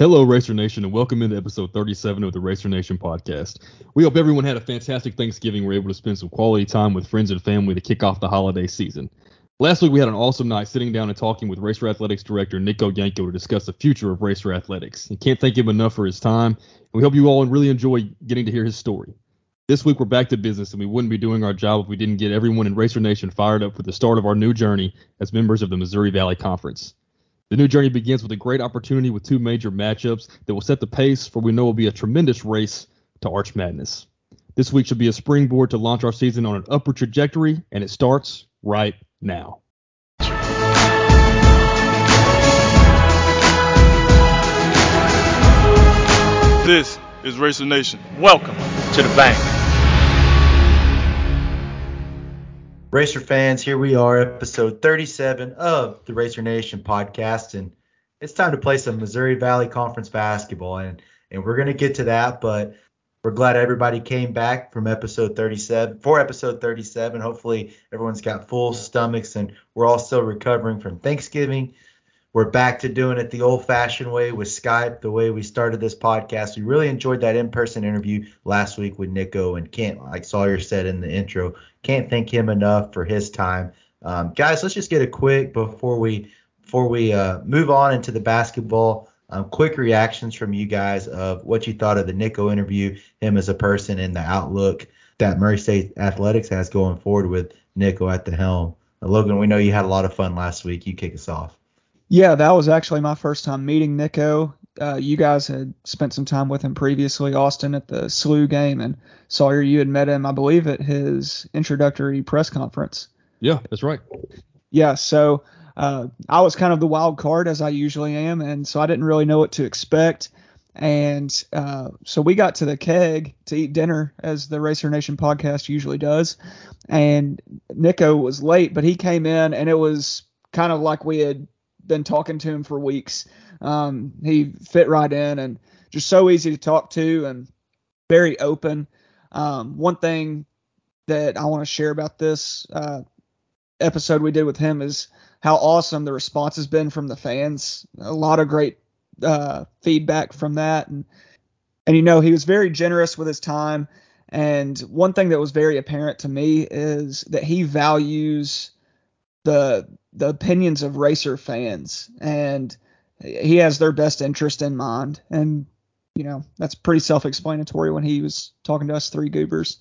Hello, Racer Nation, and welcome into episode 37 of the Racer Nation podcast. We hope everyone had a fantastic Thanksgiving. We're able to spend some quality time with friends and family to kick off the holiday season. Last week, we had an awesome night sitting down and talking with Racer Athletics director Nico Yantko to discuss the future of Racer Athletics. And can't thank him enough for his time. And we hope you all really enjoy getting to hear his story. This week, we're back to business, and we wouldn't be doing our job if we didn't get everyone in Racer Nation fired up for the start of our new journey as members of the Missouri Valley Conference. The new journey begins with a great opportunity with two major matchups that will set the pace for we know will be a tremendous race to Arch Madness. This week should be a springboard to launch our season on an upward trajectory, and it starts right now. This is Racer Nation. Welcome to the bank. Racer fans, here we are, episode 37 of the Racer Nation podcast, and it's time to play some Missouri Valley Conference basketball, and and we're gonna get to that, but we're glad everybody came back from episode 37 for episode 37. Hopefully, everyone's got full stomachs, and we're all still recovering from Thanksgiving. We're back to doing it the old fashioned way with Skype, the way we started this podcast. We really enjoyed that in person interview last week with Nico and Kent, like Sawyer said in the intro. Can't thank him enough for his time. Um, guys, let's just get a quick before we before we uh, move on into the basketball. Um, quick reactions from you guys of what you thought of the Nico interview, him as a person, and the outlook that Murray State Athletics has going forward with Nico at the helm. Uh, Logan, we know you had a lot of fun last week. You kick us off. Yeah, that was actually my first time meeting Nico. Uh, you guys had spent some time with him previously, Austin, at the SLU game, and Sawyer, you had met him, I believe, at his introductory press conference. Yeah, that's right. Yeah, so uh, I was kind of the wild card as I usually am, and so I didn't really know what to expect. And uh, so we got to the keg to eat dinner, as the Racer Nation podcast usually does. And Nico was late, but he came in, and it was kind of like we had been talking to him for weeks. Um, he fit right in and just so easy to talk to and very open. Um, one thing that I want to share about this uh, episode we did with him is how awesome the response has been from the fans. A lot of great uh, feedback from that, and and you know he was very generous with his time. And one thing that was very apparent to me is that he values the the opinions of racer fans and he has their best interest in mind. And you know that's pretty self-explanatory when he was talking to us three goobers.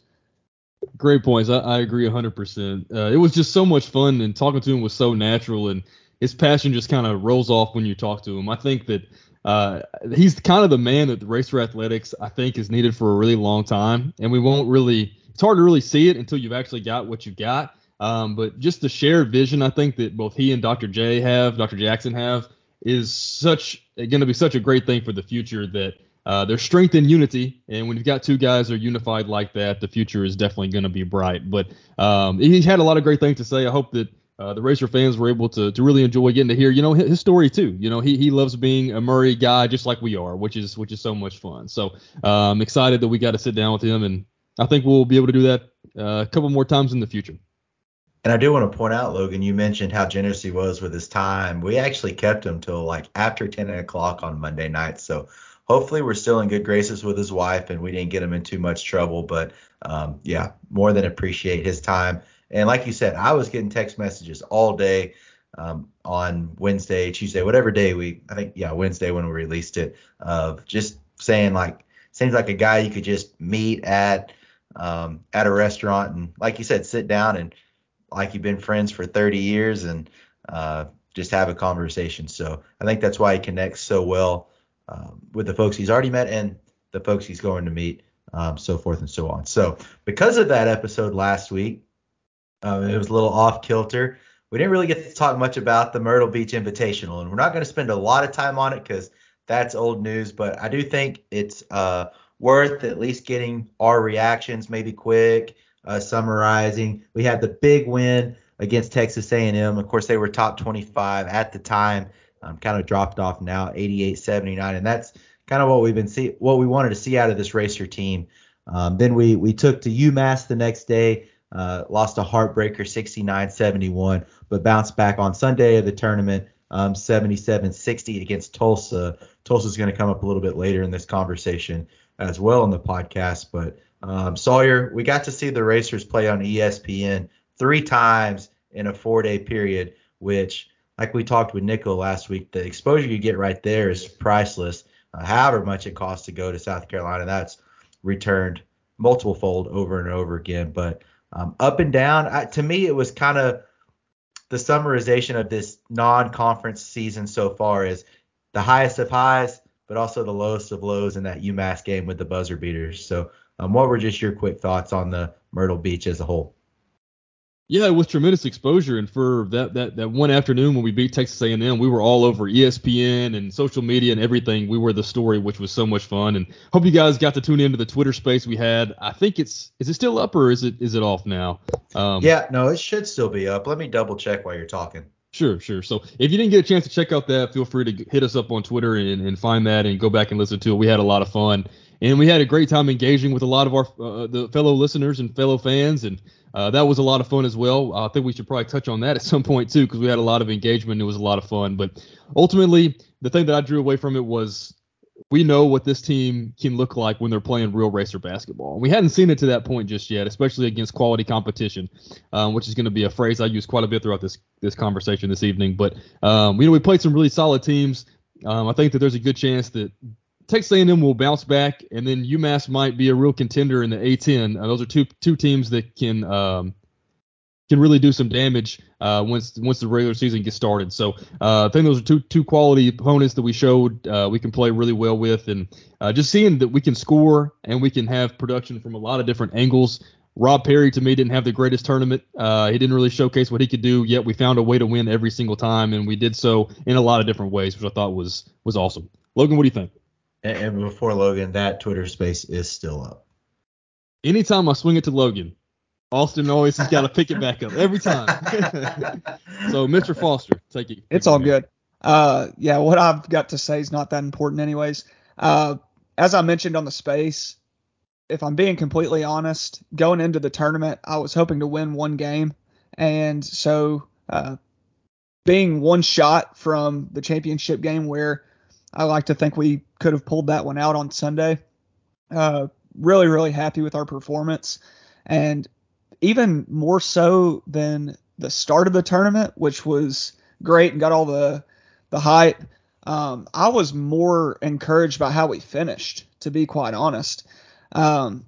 Great points. I, I agree 100% uh, it was just so much fun and talking to him was so natural and his passion just kind of rolls off when you talk to him. I think that uh, he's kind of the man that the racer athletics i think is needed for a really long time and we won't really it's hard to really see it until you've actually got what you've got um, but just the shared vision, I think that both he and Dr. J have, Dr. Jackson have, is such going to be such a great thing for the future that uh, there's strength in unity. And when you've got two guys that are unified like that, the future is definitely going to be bright. But um, he had a lot of great things to say. I hope that uh, the Racer fans were able to, to really enjoy getting to hear, you know, his, his, story too. You know, he, he loves being a Murray guy just like we are, which is which is so much fun. So I'm um, excited that we got to sit down with him, and I think we'll be able to do that uh, a couple more times in the future. And I do want to point out, Logan, you mentioned how generous he was with his time. We actually kept him till like after 10 o'clock on Monday night. So hopefully we're still in good graces with his wife and we didn't get him in too much trouble. But um, yeah, more than appreciate his time. And like you said, I was getting text messages all day um, on Wednesday, Tuesday, whatever day we, I think, yeah, Wednesday when we released it, of just saying like, seems like a guy you could just meet at um, at a restaurant and, like you said, sit down and like you've been friends for 30 years and uh, just have a conversation. So I think that's why he connects so well um, with the folks he's already met and the folks he's going to meet, um, so forth and so on. So because of that episode last week, um, it was a little off kilter. We didn't really get to talk much about the Myrtle Beach Invitational, and we're not going to spend a lot of time on it because that's old news. But I do think it's uh, worth at least getting our reactions, maybe quick, uh, summarizing. We had the big win against Texas A&M. Of course, they were top 25 at the time. Um, kind of dropped off now, 88-79, and that's kind of what we've been see what we wanted to see out of this racer team. Um, then we we took to UMass the next day, uh, lost a heartbreaker 69-71, but bounced back on Sunday of the tournament, um, 77-60 against Tulsa. Tulsa's going to come up a little bit later in this conversation as well in the podcast. But um, Sawyer, we got to see the Racers play on ESPN three times in a four day period, which, like we talked with Nico last week, the exposure you get right there is priceless. Uh, however much it costs to go to South Carolina, that's returned multiple fold over and over again. But um, up and down, I, to me, it was kind of the summarization of this non-conference season so far is the highest of highs, but also the lowest of lows in that UMass game with the buzzer beaters. So, um, what were just your quick thoughts on the Myrtle Beach as a whole? Yeah, it was tremendous exposure, and for that that that one afternoon when we beat Texas A&M, we were all over ESPN and social media and everything. We were the story, which was so much fun. And hope you guys got to tune into the Twitter space we had. I think it's is it still up or is it is it off now? Um, yeah, no, it should still be up. Let me double check while you're talking. Sure, sure. So if you didn't get a chance to check out that, feel free to hit us up on Twitter and, and find that and go back and listen to it. We had a lot of fun and we had a great time engaging with a lot of our uh, the fellow listeners and fellow fans and uh, that was a lot of fun as well. I think we should probably touch on that at some point too, because we had a lot of engagement. And it was a lot of fun. But ultimately, the thing that I drew away from it was we know what this team can look like when they're playing real racer basketball. And we hadn't seen it to that point just yet, especially against quality competition, um, which is going to be a phrase I use quite a bit throughout this this conversation this evening. But um, you know, we played some really solid teams. Um, I think that there's a good chance that Texas A&M will bounce back, and then UMass might be a real contender in the A10. Uh, those are two two teams that can um, can really do some damage uh, once once the regular season gets started. So uh, I think those are two two quality opponents that we showed uh, we can play really well with, and uh, just seeing that we can score and we can have production from a lot of different angles. Rob Perry to me didn't have the greatest tournament. Uh, he didn't really showcase what he could do. Yet we found a way to win every single time, and we did so in a lot of different ways, which I thought was was awesome. Logan, what do you think? And before Logan, that Twitter space is still up. Anytime I swing it to Logan, Austin always has got to pick it back up every time. so, Mr. Foster, take it. It's all good. Uh, yeah, what I've got to say is not that important, anyways. Uh, as I mentioned on the space, if I'm being completely honest, going into the tournament, I was hoping to win one game, and so uh, being one shot from the championship game where I like to think we could have pulled that one out on Sunday. Uh, really, really happy with our performance, and even more so than the start of the tournament, which was great and got all the the hype. Um, I was more encouraged by how we finished, to be quite honest. Um,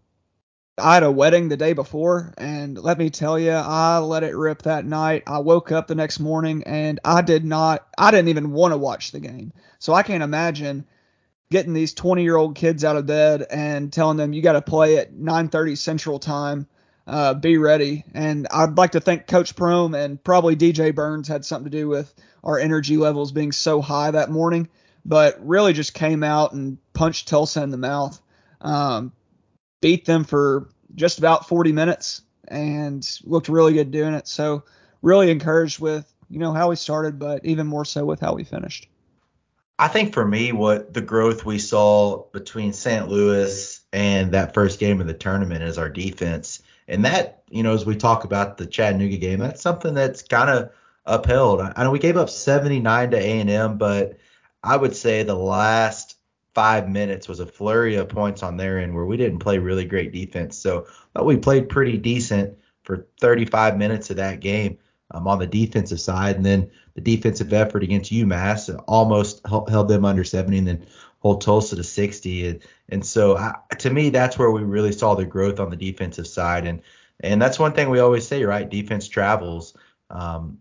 I had a wedding the day before, and let me tell you, I let it rip that night. I woke up the next morning and I did not, I didn't even want to watch the game. So I can't imagine getting these 20 year old kids out of bed and telling them you got to play at 9:30 Central Time. Uh, be ready. And I'd like to thank Coach Prohm and probably DJ Burns had something to do with our energy levels being so high that morning. But really just came out and punched Tulsa in the mouth. Um, beat them for just about 40 minutes and looked really good doing it. So really encouraged with you know how we started, but even more so with how we finished. I think for me, what the growth we saw between St. Louis and that first game of the tournament is our defense. And that, you know, as we talk about the Chattanooga game, that's something that's kind of upheld. I know we gave up 79 to A&M, but I would say the last five minutes was a flurry of points on their end where we didn't play really great defense. So but we played pretty decent for 35 minutes of that game um, on the defensive side, and then the defensive effort against UMass almost held them under 70, and then hold Tulsa to 60. And, and so I, to me, that's where we really saw the growth on the defensive side, and and that's one thing we always say, right? Defense travels, um,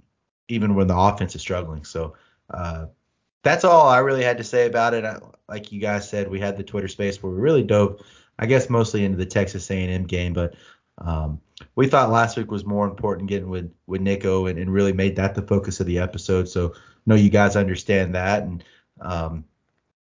even when the offense is struggling. So. Uh, that's all I really had to say about it. I, like you guys said, we had the Twitter space where we really dove, I guess, mostly into the Texas A&M game, but um, we thought last week was more important getting with with Nico and, and, really made that the focus of the episode. So know you guys understand that, and um,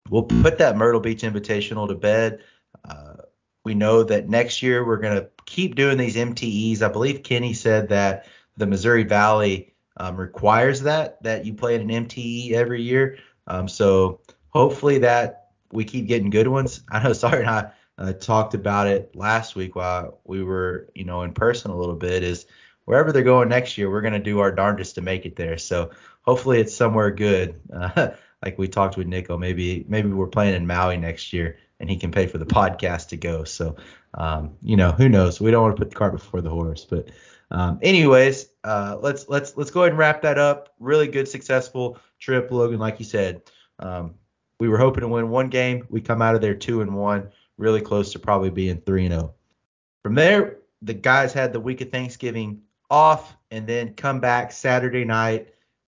we'll put that Myrtle Beach Invitational to bed. Uh, we know that next year we're gonna keep doing these MTEs. I believe Kenny said that the Missouri Valley um, requires that that you play in an MTE every year. Um, so hopefully that we keep getting good ones. I know Sawyer and I uh, talked about it last week while we were you know in person a little bit. Is wherever they're going next year, we're going to do our darndest to make it there. So hopefully it's somewhere good. Uh, like we talked with Nico, maybe maybe we're playing in Maui next year and he can pay for the podcast to go. So, um, you know, who knows? We don't want to put the cart before the horse. But, um, anyways, uh, let's let's let's go ahead and wrap that up. Really good, successful trip, Logan. Like you said, um, we were hoping to win one game. We come out of there two and one, really close to probably being three and zero. Oh. From there, the guys had the week of Thanksgiving off, and then come back Saturday night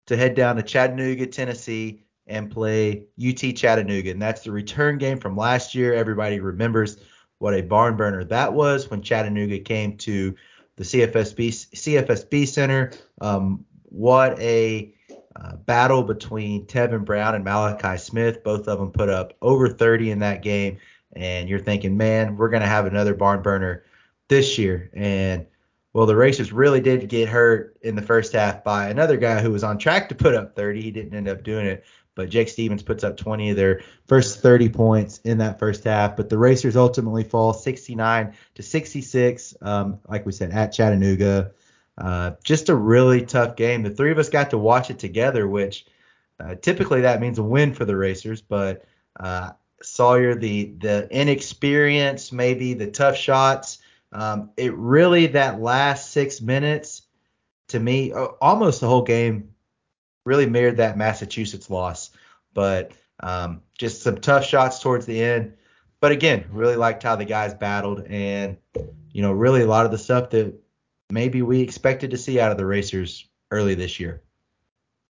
to head down to Chattanooga, Tennessee and play UT Chattanooga. And that's the return game from last year. Everybody remembers what a barn burner that was when Chattanooga came to the CFSB CFSB Center. Um, what a uh, battle between Tevin Brown and Malachi Smith. Both of them put up over 30 in that game. And you're thinking, man, we're to have another barn burner this year. And well, the Racers really did get hurt in the first half by another guy who was on track to put up 30. He didn't end up doing it, but Jake Stephens puts up 20 of their first 30 points in that first half. But the Racers ultimately fall 69 to 66, um, like we said, at Chattanooga. Uh, just a really tough game. The three of us got to watch it together, which uh, typically that means a win for the Racers. But uh, Sawyer, the the inexperience, maybe the tough shots. Um, it really that last six minutes to me, almost the whole game really mirrored that Massachusetts loss. But um, just some tough shots towards the end. But again, really liked how the guys battled, and you know, really a lot of the stuff that maybe we expected to see out of the racers early this year.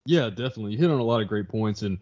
Yeah, definitely. You hit on a lot of great points, and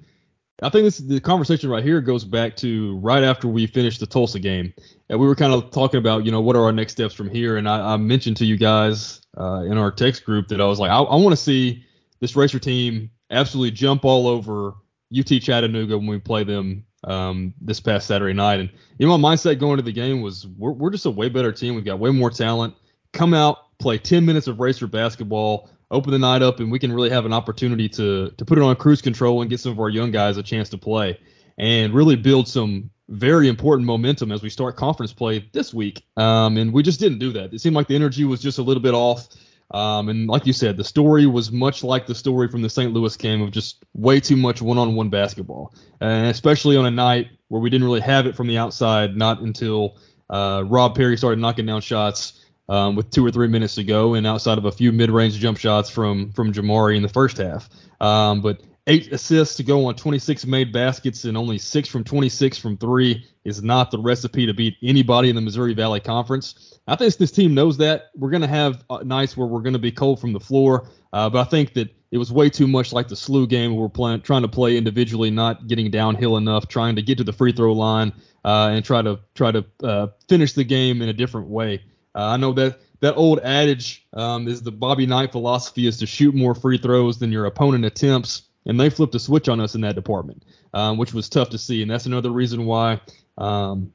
I think this the conversation right here goes back to right after we finished the Tulsa game, and we were kind of talking about you know what are our next steps from here, and I, I mentioned to you guys uh, in our text group that I was like I, I want to see this racer team absolutely jump all over UT Chattanooga when we play them um, this past Saturday night. And you know, my mindset going to the game was we're, we're just a way better team. We've got way more talent. Come out, play 10 minutes of racer basketball, open the night up, and we can really have an opportunity to to put it on cruise control and get some of our young guys a chance to play and really build some very important momentum as we start conference play this week. Um, and we just didn't do that. It seemed like the energy was just a little bit off. Um, and like you said, the story was much like the story from the St. Louis game of just way too much one-on-one basketball, and especially on a night where we didn't really have it from the outside, not until uh, Rob Perry started knocking down shots um, with two or three minutes to go, and outside of a few mid-range jump shots from from Jamari in the first half. Um, but eight assists to go on 26 made baskets and only six from 26 from three is not the recipe to beat anybody in the Missouri Valley Conference. I think this team knows that. We're going to have nights where we're going to be cold from the floor, uh, but I think that it was way too much like the SLU game where we're playing, trying to play individually, not getting downhill enough, trying to get to the free throw line uh, and try to try to uh, finish the game in a different way. Uh, I know that that old adage um, is the Bobby Knight philosophy is to shoot more free throws than your opponent attempts and they flipped a switch on us in that department, um, which was tough to see. And that's another reason why um,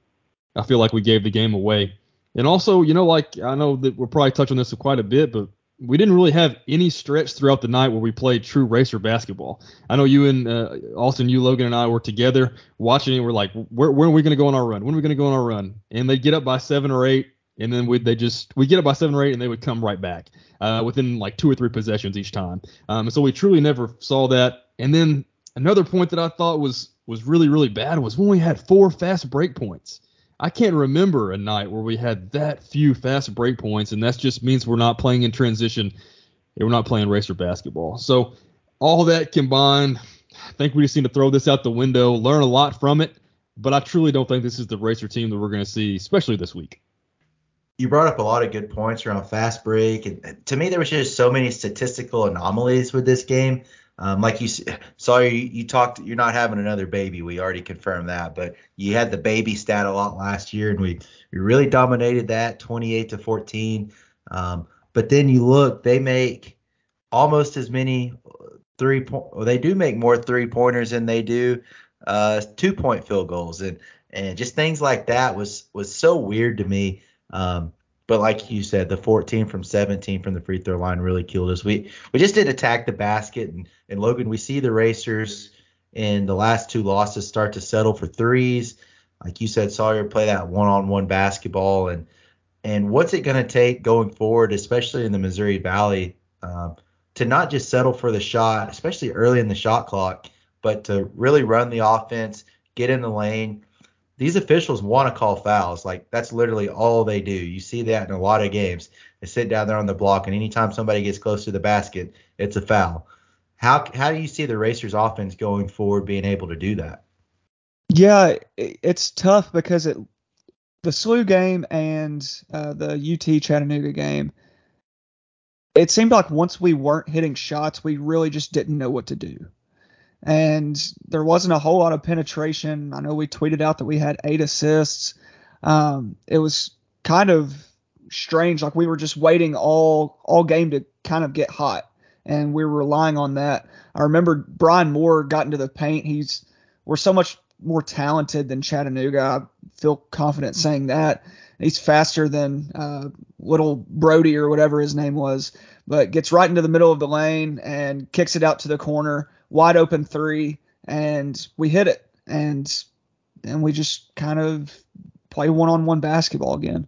I feel like we gave the game away. And also, you know, like I know that we're probably touch on this quite a bit, but we didn't really have any stretch throughout the night where we played true racer basketball. I know you and uh, Austin, you, Logan, and I were together watching it. We're like, where, where are we going to go on our run? When are we going to go on our run? And they'd get up by seven or eight, and then we they just we get up by seven or eight, and they would come right back uh, within like two or three possessions each time. Um, so we truly never saw that. And then another point that I thought was was really really bad was when we had four fast break points. I can't remember a night where we had that few fast break points, and that just means we're not playing in transition. And We're not playing racer basketball. So all that combined, I think we just need to throw this out the window, learn a lot from it. But I truly don't think this is the racer team that we're going to see, especially this week you brought up a lot of good points around fast break, and to me there was just so many statistical anomalies with this game. Um, like you saw, you, you talked, you're not having another baby. We already confirmed that, but you had the baby stat a lot last year, and we we really dominated that, 28 to 14. Um, but then you look, they make almost as many three point. They do make more three pointers than they do uh, two point field goals, and and just things like that was was so weird to me. Um, but like you said, the 14 from 17 from the free throw line really killed us. We we just didn't attack the basket. And, and Logan, we see the racers in the last two losses start to settle for threes. Like you said, Sawyer play that one-on-one basketball. And and what's it going to take going forward, especially in the Missouri Valley, um, to not just settle for the shot, especially early in the shot clock. but to really run the offense, get in the lane. These officials want to call fouls. Like that's literally all they do. You see that in a lot of games. They sit down there on the block, and anytime somebody gets close to the basket, it's a foul. How how do you see the Racers offense going forward being able to do that? Yeah, it's tough because it the SLU game and uh, the UT Chattanooga game, it seemed like once we weren't hitting shots, we really just didn't know what to do. And there wasn't a whole lot of penetration. I know we tweeted out that we had eight assists. Um, it was kind of strange, like we were just waiting all all game to kind of get hot, and we were relying on that. I remember Brian Moore got into the paint. He's we're so much more talented than Chattanooga. I feel confident saying that. He's faster than uh, little Brody or whatever his name was, but gets right into the middle of the lane and kicks it out to the corner, wide open three, and we hit it. And and we just kind of play one-on-one basketball again.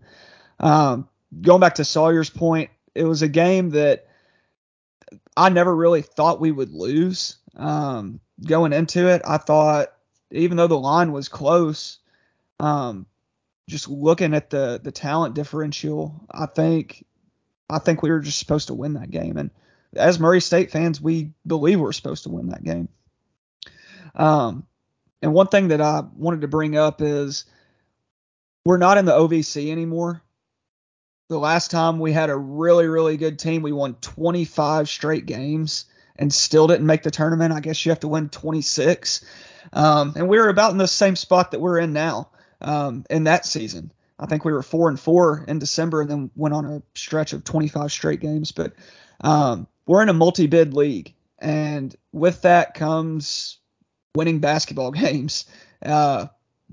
Um, going back to Sawyer's point, it was a game that I never really thought we would lose. Um, going into it, I thought even though the line was close, um, just looking at the the talent differential, I think I think we were just supposed to win that game. And as Murray State fans, we believe we're supposed to win that game. Um, and one thing that I wanted to bring up is we're not in the OVC anymore. The last time we had a really, really good team, we won 25 straight games and still didn't make the tournament. I guess you have to win 26. Um, and we were about in the same spot that we're in now um, in that season. I think we were four and four in December, and then went on a stretch of 25 straight games. But um, we're in a multi-bid league, and with that comes winning basketball games. Uh,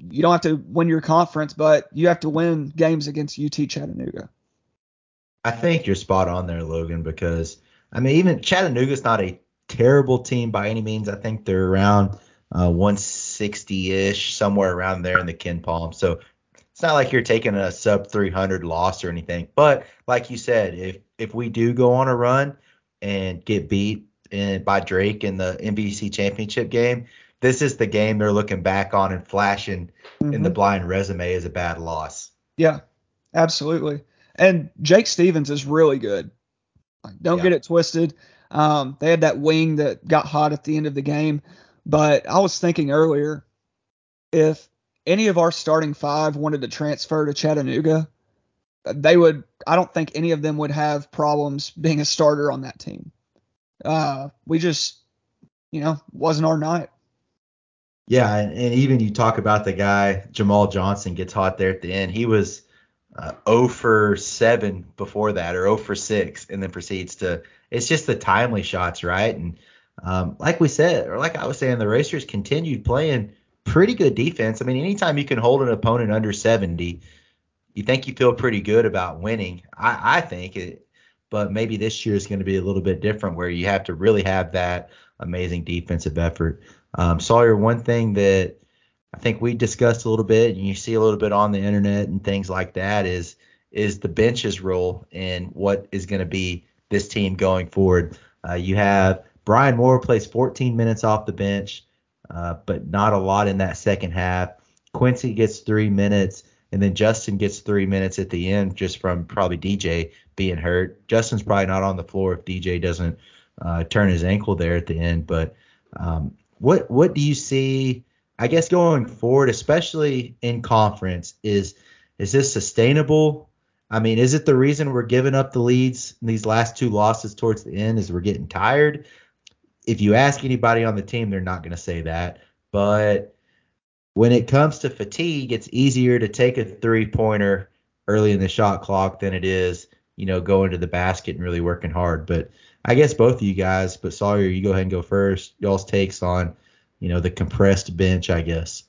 you don't have to win your conference, but you have to win games against UT Chattanooga. I think you're spot on there, Logan, because I mean, even Chattanooga's not a terrible team by any means. I think they're around uh, 160-ish, somewhere around there in the KenPom. So it's not like you're taking a sub 300 loss or anything. But like you said, if if we do go on a run and get beat in, by Drake in the MVC championship game, this is the game they're looking back on and flashing mm-hmm. in the mm-hmm. blind resume as a bad loss. Yeah, absolutely. And Jake Stephens is really good. Don't yeah. get it twisted. Um, they had that wing that got hot at the end of the game. But I was thinking earlier, if any of our starting five wanted to transfer to Chattanooga, they would. I don't think any of them would have problems being a starter on that team. Uh, we just, you know, wasn't our night. Yeah, and, and, even you talk about the guy Jamal Johnson gets hot there at the end. He was uh, 0 for 7 before that, or 0 for 6, and then proceeds to. It's just the timely shots, right? And um, like we said, or like I was saying, the Racers continued playing pretty good defense. I mean, anytime you can hold an opponent under 70, you think you feel pretty good about winning. I, I think it, but maybe this year is going to be a little bit different where you have to really have that amazing defensive effort. Um, Sawyer, one thing that I think we discussed a little bit, and you see a little bit on the internet and things like that, is is the bench's role in what is going to be this team going forward. Uh, you have Brian Moore plays 14 minutes off the bench, uh, but not a lot in that second half. Quincy gets three minutes, and then Justin gets three minutes at the end just from probably DJ being hurt. Justin's probably not on the floor if DJ doesn't uh, turn his ankle there at the end. But um, what what do you see? I guess going forward, especially in conference, is is this sustainable? I mean, is it the reason we're giving up the leads in these last two losses towards the end? Is we're getting tired? if you ask anybody on the team, they're not going to say that. But when it comes to fatigue, it's easier to take a three pointer early in the shot clock than it is, you know, going to the basket and really working hard. But I guess both of you guys, but Sawyer, you go ahead and go first. Y'all's takes on, you know, the compressed bench, I guess.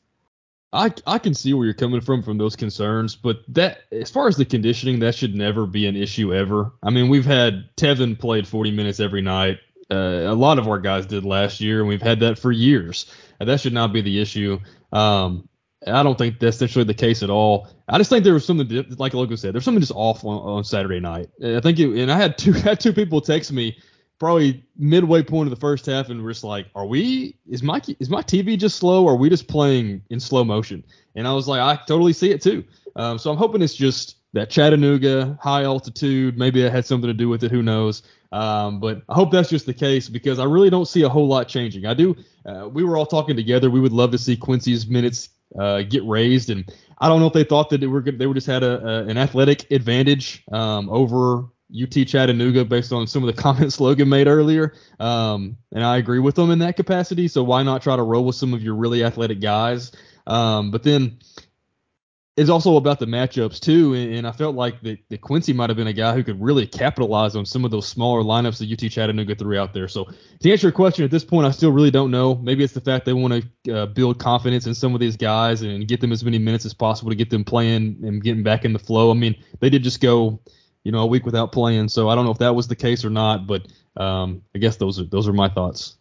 I I can see where you're coming from from those concerns, but that as far as the conditioning, that should never be an issue ever. I mean, we've had Tevin played 40 minutes every night uh, a lot of our guys did last year, and we've had that for years. And that should not be the issue. Um, I don't think that's necessarily the case at all. I just think there was something, like Logan said, there's something just off on, on Saturday night. I think, it, and I had two had two people text me probably midway point of the first half, and we're just like, are we? Is my is my TV just slow? Or are we just playing in slow motion? And I was like, I totally see it too. Um, so I'm hoping it's just that Chattanooga high altitude. Maybe that had something to do with it. Who knows? Um, but I hope that's just the case because I really don't see a whole lot changing. I do. Uh, we were all talking together. We would love to see Quincy's minutes uh, get raised, and I don't know if they thought that they were they were just had a, a an athletic advantage um, over UT Chattanooga based on some of the comments Logan made earlier. Um, and I agree with them in that capacity. So why not try to roll with some of your really athletic guys? Um, but then it's also about the matchups too. And, and I felt like that, that Quincy might have been a guy who could really capitalize on some of those smaller lineups that UT Chattanooga threw out there. So to answer your question at this point, I still really don't know. Maybe it's the fact they want to uh, build confidence in some of these guys and get them as many minutes as possible to get them playing and getting back in the flow. I mean, they did just go you know, a week without playing. So I don't know if that was the case or not, but um, I guess those are those are my thoughts.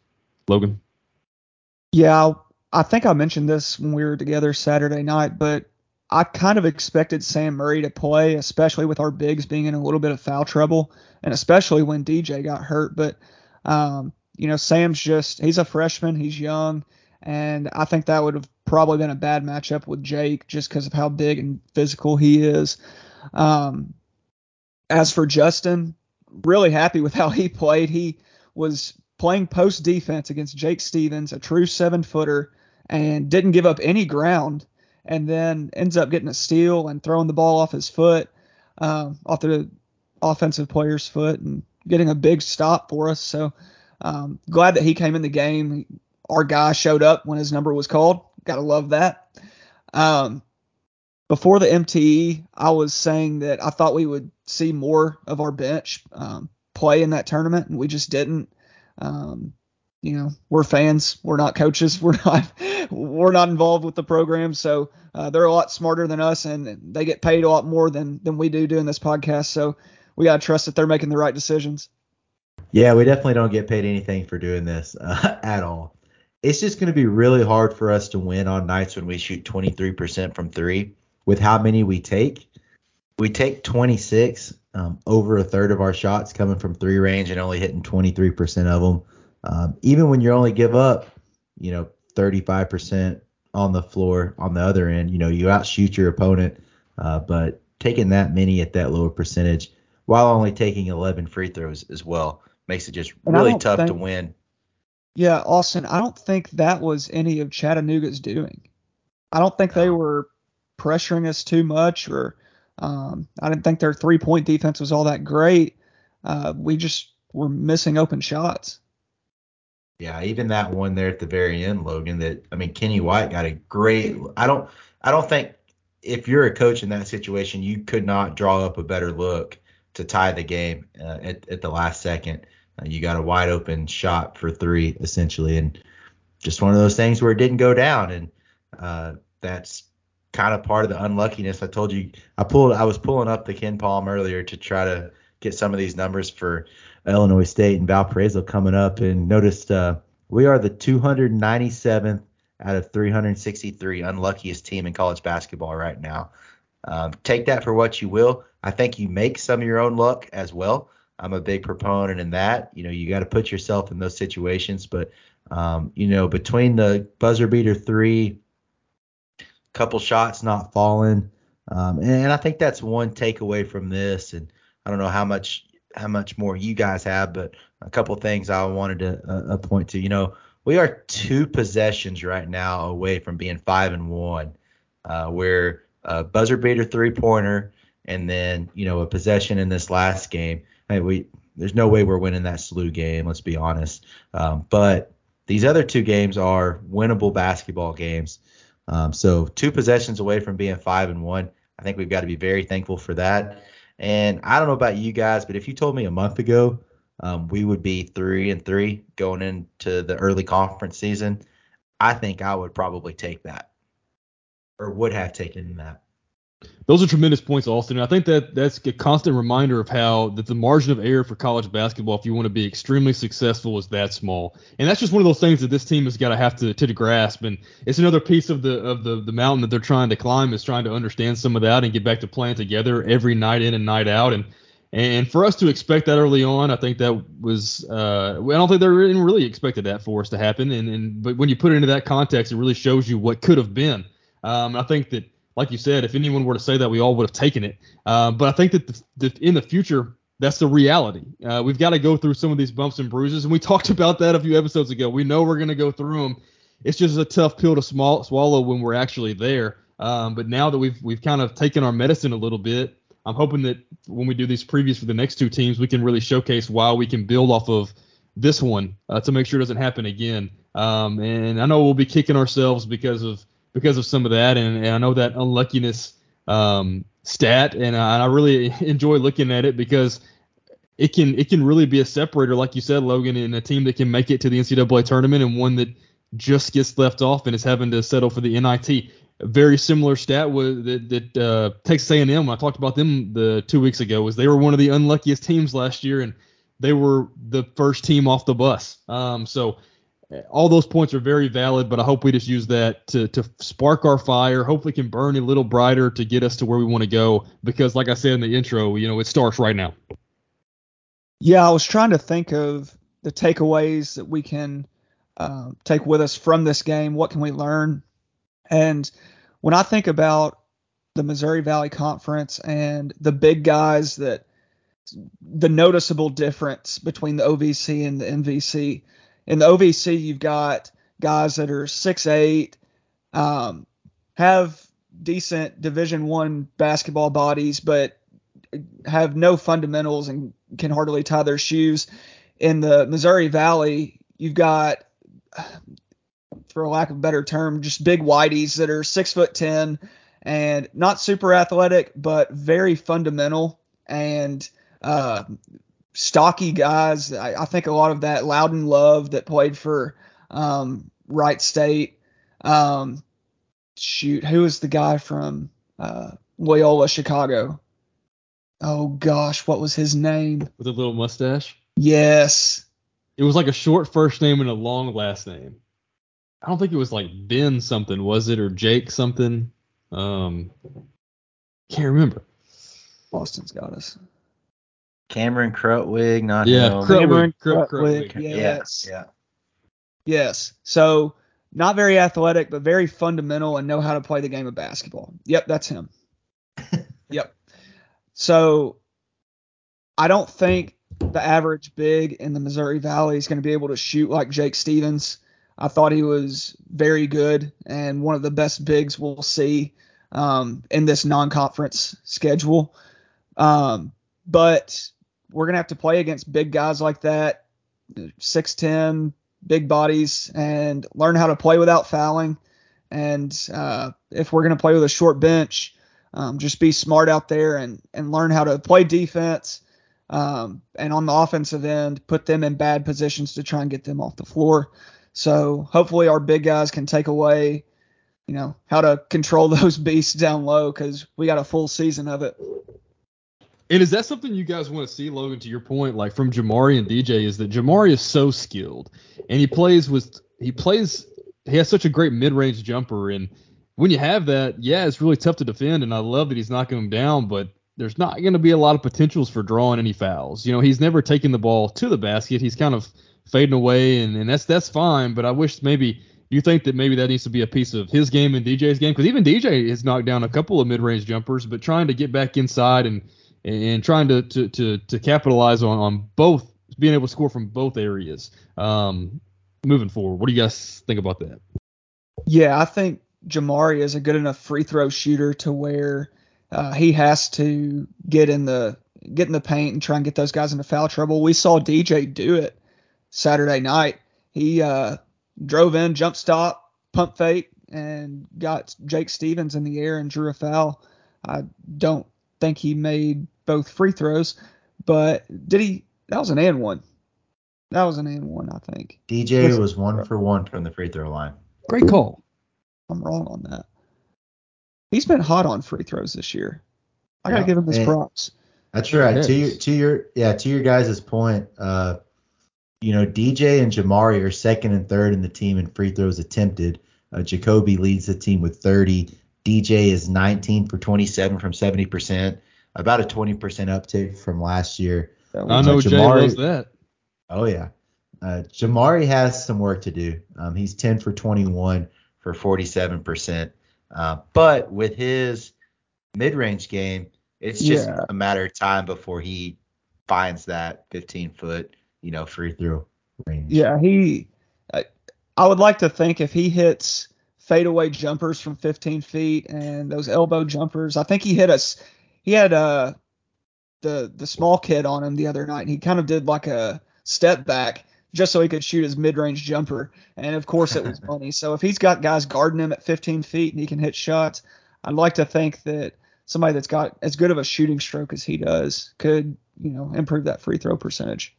Logan. Yeah, I think I mentioned this when we were together Saturday night, but I kind of expected Sam Murray to play, especially with our bigs being in a little bit of foul trouble, and especially when DJ got hurt. But um, you know, Sam's just he's a freshman, he's young, and I think that would have probably been a bad matchup with Jake just because of how big and physical he is. Um, as for Justin, really happy with how he played. He was playing post defense against Jake Stephens, a true seven footer, and didn't give up any ground. And then ends up getting a steal and throwing the ball off his foot, um, off the offensive player's foot, and getting a big stop for us. So um, glad that he came in the game. Our guy showed up when his number was called. Gotta love that. Um, before the MTE, I was saying that I thought we would see more of our bench um, play in that tournament, and we just didn't. Um, you know, we're fans, we're not coaches, we're not we're not involved with the program, so uh, they're a lot smarter than us, and they get paid a lot more than than we do doing this podcast. So we gotta trust that they're making the right decisions. Yeah, we definitely don't get paid anything for doing this uh, at all. It's just going to be really hard for us to win on nights when we shoot 23% from three with how many we take. We take 26, um, over a third of our shots coming from three range and only hitting 23% of them. Um, even when you only give up, you know, 35% on the floor on the other end, you know, you outshoot your opponent. Uh, but taking that many at that lower percentage while only taking 11 free throws as well makes it just really tough think, to win. Yeah, Austin, I don't think that was any of Chattanooga's doing. I don't think they were pressuring us too much, or um, I didn't think their three point defense was all that great. Uh, we just were missing open shots. Yeah, even that one there at the very end, Logan. That I mean, Kenny White got a great. I don't. I don't think if you're a coach in that situation, you could not draw up a better look to tie the game uh, at, at the last second. Uh, you got a wide open shot for three essentially, and just one of those things where it didn't go down, and uh, that's kind of part of the unluckiness. I told you I pulled I was pulling up the KenPom earlier to try to get some of these numbers for Illinois State and Valparaiso coming up and noticed uh, we are the 297th out of 363 unluckiest team in college basketball right now. Um, take that for what you will. I think you make some of your own luck as well. I'm a big proponent in that. You know, you got to put yourself in those situations, but um, you know, between the buzzer beater three couple shots not falling. Um, and, and, I think that's one takeaway from this. And I don't know how much how much more you guys have, but a couple things I wanted to uh, point to. You know, we are two possessions right now away from being five and one. Uh, we're a buzzer beater three pointer, and then you know a possession in this last game. Hey, we there's no way we're winning that SLU game. Let's be honest. Um, but these other two games are winnable basketball games. Um, so two possessions away from being five and one. I think we've got to be very thankful for that. And I don't know about you guys, but if you told me a month ago um, we would be three and three going into the early conference season, I think I would probably take that or would have taken that. Those are tremendous points, Austin. And I think that that's a constant reminder of how that the margin of error for college basketball, if you want to be extremely successful, is that small. And that's just one of those things that this team has got to have to to grasp. And it's another piece of the of the the mountain that they're trying to climb is trying to understand some of that and get back to playing together every night in and night out. And And for us to expect that early on, I think that was uh, I don't think they really expected that for us to happen. And, and but when you put it into that context, it really shows you what could have been. Um, I think that, like you said, if anyone were to say that, we all would have taken it. Uh, but I think that the, the, in the future, that's the reality. Uh, we've got to go through some of these bumps and bruises, and we talked about that a few episodes ago. We know we're going to go through them. It's just a tough pill to small, swallow when we're actually there. Um, but now that we've we've kind of taken our medicine a little bit, I'm hoping that when we do these previews for the next two teams, we can really showcase why we can build off of this one uh, to make sure it doesn't happen again. Um, and I know we'll be kicking ourselves because of because of some of that, and, and I know that unluckiness um, stat, and I, I really enjoy looking at it because it can it can really be a separator, like you said, Logan, in a team that can make it to the NCAA tournament and one that just gets left off and is having to settle for the NIT. A very similar stat was that, that uh, Texas A&M. I talked about them the two weeks ago. Was they were one of the unluckiest teams last year, and they were the first team off the bus. Um, so all those points are very valid, but I hope we just use that to to spark our fire. Hopefully, can burn a little brighter to get us to where we want to go. Because, like I said in the intro, you know, it starts right now. Yeah, I was trying to think of the takeaways that we can uh, take with us from this game. What can we learn? And when I think about the Missouri Valley Conference and the big guys that the noticeable difference between the OVC and the MVC in the OVC, you've got guys that are six eight, um, have decent Division One basketball bodies, but have no fundamentals and can hardly tie their shoes. In the Missouri Valley, you've got, for lack of a better term, just big whiteys that are six foot ten and not super athletic, but very fundamental and uh, stocky guys. I, I, think a lot of that Loudon Love that played for um, Wright State. Um, shoot, who is the guy from uh, Loyola Chicago? Oh gosh, what was his name? With a little mustache. Yes. It was like a short first name and a long last name. I don't think it was like Ben something, was it, or Jake something? Um, can't remember. Austin's got us. Cameron Krutwig, not yeah, him. Cameron Krutwig. Krutwig. Krutwig. Yes. Yeah. Yes. So not very athletic, but very fundamental and know how to play the game of basketball. Yep, that's him. yep. So I don't think the average big in the Missouri Valley is going to be able to shoot like Jake Stephens. I thought he was very good and one of the best bigs we'll see um, in this non-conference schedule. Um, but we're gonna have to play against big guys like that, six ten, big bodies, and learn how to play without fouling. And uh, if we're gonna play with a short bench, um, just be smart out there and and learn how to play defense. Um, and on the offensive end, put them in bad positions to try and get them off the floor. So hopefully our big guys can take away, you know, how to control those beasts down low because we got a full season of it. And is that something you guys want to see, Logan? To your point, like from Jamari and DJ, is that Jamari is so skilled, and he plays with he plays he has such a great mid range jumper, and when you have that, yeah, it's really tough to defend. And I love that he's knocking them down, but there's not going to be a lot of potentials for drawing any fouls. You know, he's never taking the ball to the basket. He's kind of fading away, and, and that's that's fine. But I wish maybe you think that maybe that needs to be a piece of his game and DJ's game because even DJ has knocked down a couple of mid range jumpers, but trying to get back inside and and trying to to to, to capitalize on on both being able to score from both areas. Um, moving forward, what do you guys think about that? Yeah, I think Jamari is a good enough free throw shooter to where uh, he has to get in the get in the paint and try and get those guys into foul trouble. We saw DJ do it Saturday night. He uh, drove in, jump stop, pump fake, and got Jake Stephens in the air and drew a foul. I don't think he made both free throws, but did he? That was an and one. That was an and one, I think. DJ was one for one from the free throw line. Great call. I'm wrong on that. He's been hot on free throws this year. I gotta Yeah, give him his props. That's right. To your to your yeah to your guys' point, uh, you know DJ and Jamari are second and third in the team in free throws attempted. Uh, JaCobi leads the team with 30. DJ is 19 for 27 from 70 percent. About a 20% uptick from last year. I know Jay Jamari- loves that. Oh yeah. Uh, Jamari has some work to do. Um, he's 10 for 21 for 47%. Uh, but with his mid-range game, it's just Yeah. a matter of time before he finds that 15 foot, you know, free throw range. Yeah, he. I, I would like to think if he hits fadeaway jumpers from 15 feet and those elbow jumpers, I think he hit us. He had uh the the small kid on him the other night, and he kind of did like a step back just so he could shoot his mid range jumper, and of course it was money. So if he's got guys guarding him at 15 feet and he can hit shots, I'd like to think that somebody that's got as good of a shooting stroke as he does could you know improve that free throw percentage.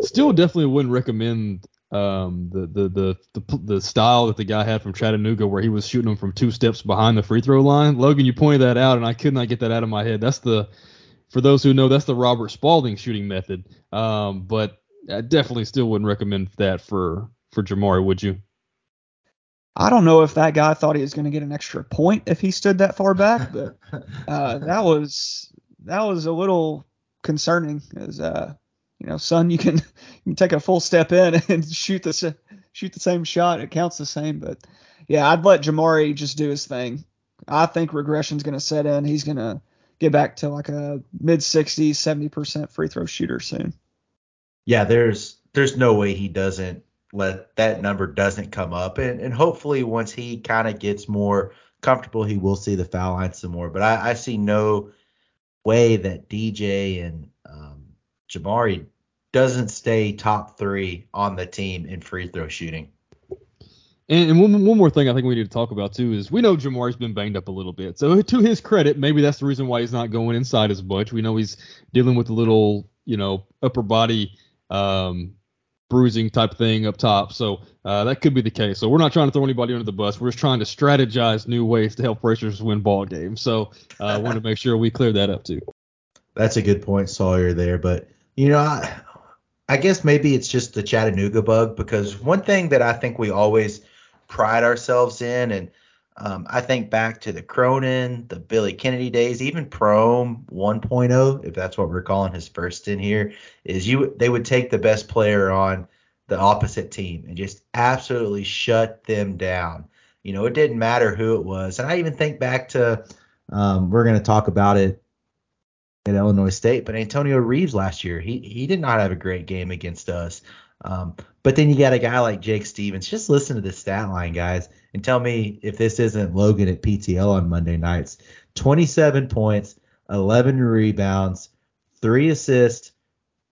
Still, definitely wouldn't recommend um, the, the the the the style that the guy had from Chattanooga, where he was shooting them from two steps behind the free throw line. Logan, you pointed that out, and I could not get that out of my head. That's the for those who know, that's the Robert Spalding shooting method. Um, but I definitely still wouldn't recommend that for for Jamari, would you? I don't know if that guy thought he was going to get an extra point if he stood that far back, but uh, that was that was a little concerning. As uh, you know, son, you can you can take a full step in and shoot the shoot the same shot. It counts the same. But yeah, I'd let Jamari just do his thing. I think regression's going to set in. He's going to get back to like a mid 60s, 70% free throw shooter soon. yeah, there's there's no way he doesn't let that number doesn't come up, and and hopefully once he kind of gets more comfortable, he will see the foul line some more. But I, I see no way that DJ and um, Jamari doesn't stay top three on the team in free throw shooting. And, and one, one more thing I think we need to talk about too is we know Jamari's been banged up a little bit. So to his credit, maybe that's the reason why he's not going inside as much. We know he's dealing with a little, you know, upper body um, bruising type thing up top. So uh, that could be the case. So we're not trying to throw anybody under the bus. We're just trying to strategize new ways to help Racers win ball games. So uh, I wanted to make sure we clear that up too. That's a good point, Sawyer, there. But you know, I, I guess maybe it's just the Chattanooga bug because one thing that I think we always pride ourselves in, and um, I think back to the Cronin, the Billy Kennedy days, even Prohm 1.0, if that's what we're calling his first in here, is you they would take the best player on the opposite team and just absolutely shut them down. You know, it didn't matter who it was, and I even think back to um, we're going to talk about it at Illinois State, but Antonio Reeves last year, he he did not have a great game against us. Um, but then you got a guy like Jake Stephens. Just listen to the stat line, guys, and tell me if this isn't Logan at PTL on Monday nights. 27 points, 11 rebounds, three assists,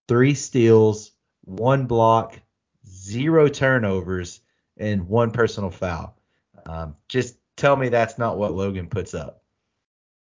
three steals, one block, zero turnovers, and one personal foul. Um, just tell me that's not what Logan puts up.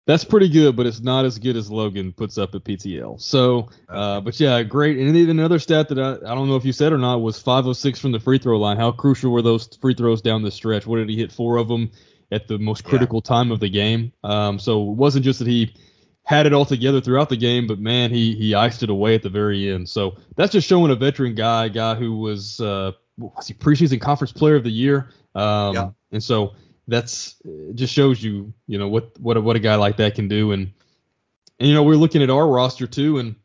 That's pretty good, but it's not as good as Logan puts up at PTL. So, uh, but yeah, great. And even another stat that I, I don't know if you said or not was 506 from the free throw line. How crucial were those free throws down the stretch? What did he hit? Four of them at the most Yeah. critical time of the game. Um, so it wasn't just that he had it all together throughout the game, but man, he he iced it away at the very end. So that's just showing a veteran guy, a guy who was uh, was he preseason conference player of the year. Um, Yeah. and so that's just shows you, you know, what what a, what a guy like that can do. And and you know, we're looking at our roster too, and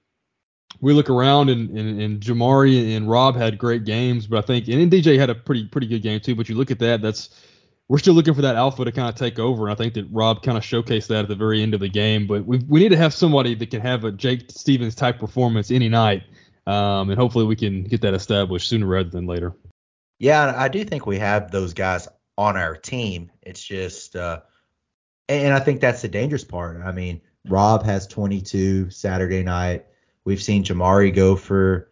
we look around and, and, and Jamari and Rob had great games, but I think and DJ had a pretty pretty good game too. But you look at that, that's we're still looking for that alpha to kind of take over, and I think that Rob kind of showcased that at the very end of the game. But we we need to have somebody that can have a Jake Stephens type performance any night, um, and hopefully we can get that established sooner rather than later. Yeah, I do think we have those guys on our team. It's just, uh, and I think that's the dangerous part. I mean, Rob has 22 Saturday night. We've seen Jamari go for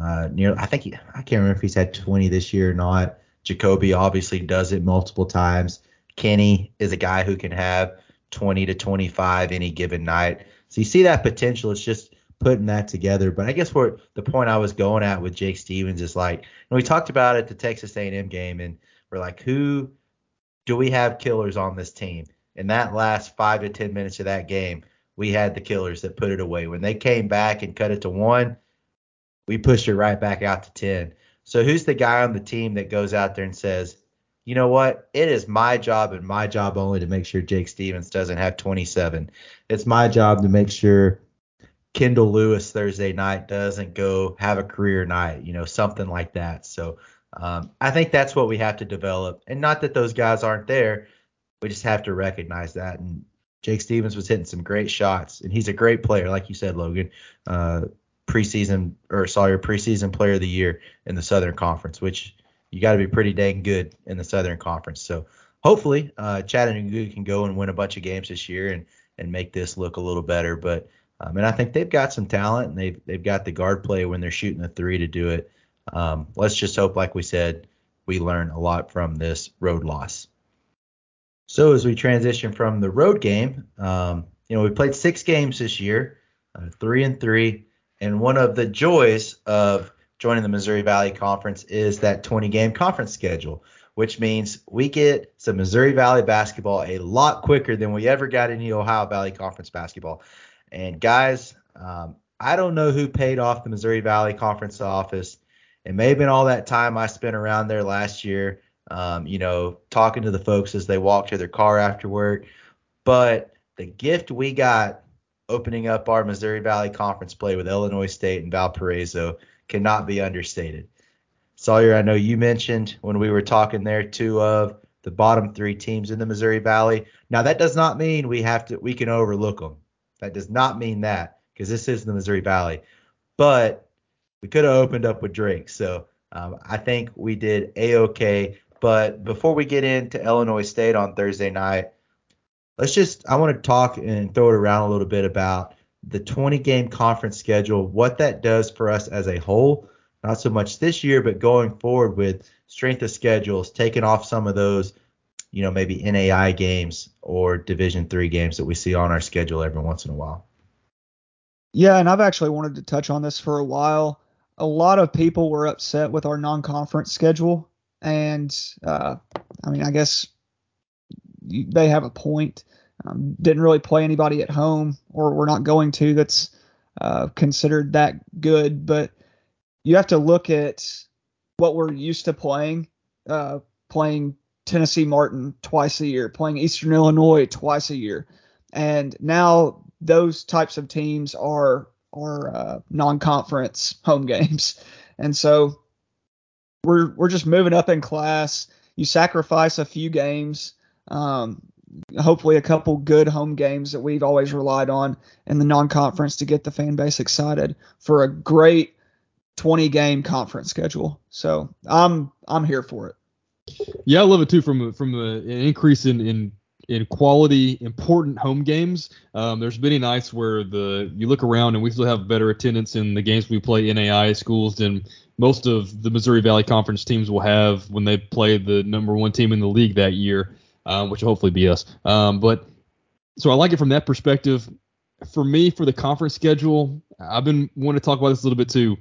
uh, near. I think he, I can't remember if he's had 20 this year or not. JaCobi obviously does it multiple times. Kenny is a guy who can have 20 to 25 any given night. So you see that potential. It's just putting that together. But I guess where the point I was going at with Jake Stephens is like, and we talked about it the Texas A&M game, and we're like, who do we have killers on this team? In that last five to ten minutes of that game, we had the killers that put it away. When they came back and cut it to one, we pushed it right back out to ten. So who's the guy on the team that goes out there and says, you know what? It is my job and my job only to make sure Jake Stephens doesn't have 27. It's my job to make sure Kendall Lewis Thursday night doesn't go have a career night, you know, something like that. So um, I think that's what we have to develop. And not that those guys aren't there, we just have to recognize that. And Jake Stephens was hitting some great shots, and he's a great player, like you said, Logan. Uh, preseason or Sawyer preseason player of the year in the Southern Conference, which you got to be pretty dang good in the Southern Conference. So hopefully, uh, Chattanooga can go and win a bunch of games this year and and make this look a little better. But um, and I think they've got some talent and they've they've got the guard play when they're shooting the three to do it. Um, let's just hope, like we said, we learn a lot from this road loss. So as we transition from the road game, um, you know, we played six games this year, uh, three and three, and one of the joys of joining the Missouri Valley Conference is that 20 game conference schedule, which means we get some Missouri Valley basketball a lot quicker than we ever got any Ohio Valley Conference basketball. And guys, um, I don't know who paid off the Missouri Valley Conference office. It may have been all that time I spent around there last year, um, you know, talking to the folks as they walk to their car after work. But the gift we got opening up our Missouri Valley Conference play with Illinois State and Valparaiso cannot be understated. Sawyer, I know you mentioned when we were talking there two of the bottom three teams in the Missouri Valley. Now that does not mean we have to we can overlook them. That does not mean that because this is the Missouri Valley. But we could have opened up with Drake. So um, I think we did a okay. But before we get into Illinois State on Thursday night, let's just I want to talk and throw it around a little bit about the 20 game conference schedule, what that does for us as a whole, not so much this year, but going forward with strength of schedules, taking off some of those, you know, maybe NAI games or Division three games that we see on our schedule every once in a while. Yeah, and I've actually wanted to touch on this for a while. A lot of people were upset with our non-conference schedule, and uh, I mean, I guess they have a point. Um, didn't really play anybody at home, or we're not going to. That's uh, considered that good, but you have to look at what we're used to playing. Uh, playing Tennessee Martin twice a year, playing Eastern Illinois twice a year, and now those types of teams are are uh, non-conference home games, and so we're we're just moving up in class. You sacrifice a few games. Um, hopefully a couple good home games that we've always relied on in the non-conference to get the fan base excited for a great 20 game conference schedule. So I'm I'm here for it. Yeah, I love it too. From from the increase in in in quality important home games. Um, there's many nights where the you look around and we still have better attendance in the games we play NAI schools than most of the Missouri Valley Conference teams will have when they play the number one team in the league that year um, which will hopefully be us. Um, but so I like it from that perspective. For me, for the conference schedule, I've been wanting to talk about this a little bit too.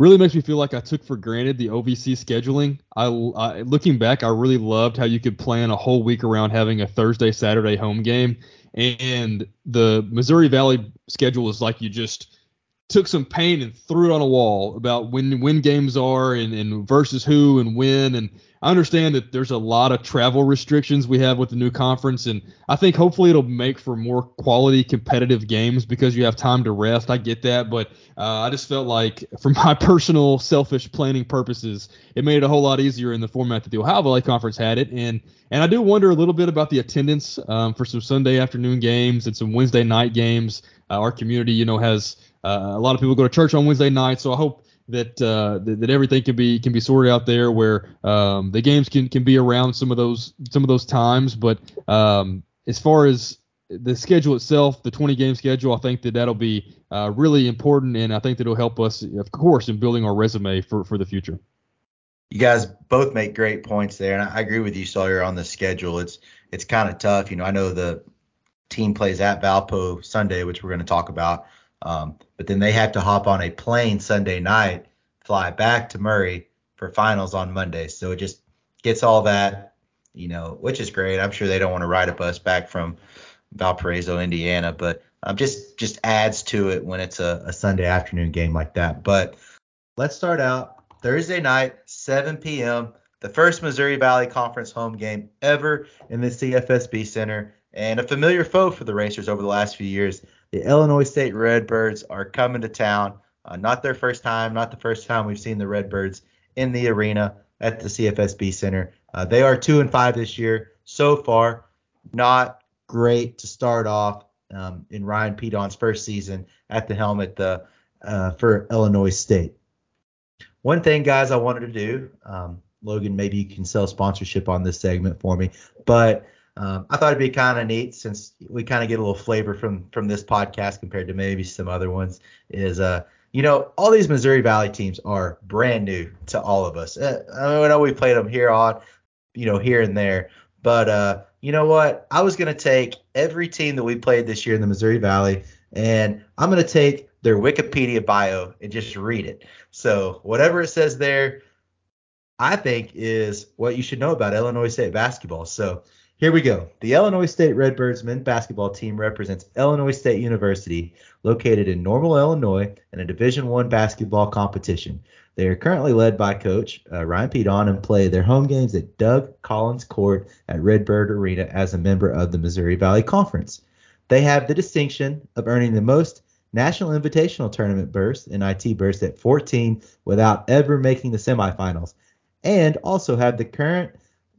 Really makes me feel like I took for granted the OVC scheduling. I, I looking back, I really loved how you could plan a whole week around having a Thursday, Saturday home game, and the Missouri Valley schedule is like you just took some paint and threw it on a wall about when when games are and, and versus who and when and I understand that there's a lot of travel restrictions we have with the new conference, and I think hopefully it'll make for more quality competitive games because you have time to rest. I get that, but uh, I just felt like, for my personal selfish planning purposes, it made it a whole lot easier in the format that the Ohio Valley Conference had it, and and I do wonder a little bit about the attendance um, for some Sunday afternoon games and some Wednesday night games. Uh, our community, you know, has uh, a lot of people go to church on Wednesday night, so I hope that, uh, that that, everything can be can be sorted out there where um, the games can, can be around some of those some of those times. But um, as far as the schedule itself, the 20 game schedule, I think that that'll be uh, really important, and I think that it'll help us, of course, in building our resume for for the future. You guys both make great points there, and I agree with you, Sawyer, on the schedule. It's it's kind of tough. You know, I know the team plays at Valpo Sunday, which we're going to talk about. Um, but then they have to hop on a plane Sunday night, fly back to Murray for finals on Monday. So it just gets all that, you know, which is great. I'm sure they don't want to ride a bus back from Valparaiso, Indiana, but um, just just adds to it when it's a, a Sunday afternoon game like that. But let's start out Thursday night, 7 p.m. the first Missouri Valley Conference home game ever in the CFSB Center, and a familiar foe for the Racers over the last few years. The Illinois State Redbirds are coming to town. Uh, not their first time, not the first time we've seen the Redbirds in the arena at the CFSB Center. Uh, they are two and five this year so far. Not great to start off um, in Ryan Pedon's first season at the helm at the uh, for Illinois State. One thing, guys, I wanted to do, um, Logan, maybe you can sell sponsorship on this segment for me, but um, I thought it'd be kind of neat since we kind of get a little flavor from from this podcast compared to maybe some other ones. Is uh, you know, all these Missouri Valley teams are brand new to all of us. Uh, I know we played them here on, you know, here and there, but uh, you know what? I was gonna take every team that we played this year in the Missouri Valley, and I'm gonna take their Wikipedia bio and just read it. So whatever it says there, I think is what you should know about Illinois State basketball. So here we go. The Illinois State Redbirds men's basketball team represents Illinois State University, located in Normal, Illinois, in a Division One basketball competition. They are currently led by Coach uh, Ryan Pedon and play their home games at Doug Collins Court at Redbird Arena as a member of the Missouri Valley Conference. They have the distinction of earning the most National Invitational Tournament bursts, NIT bursts at 14 without ever making the semifinals, and also have the current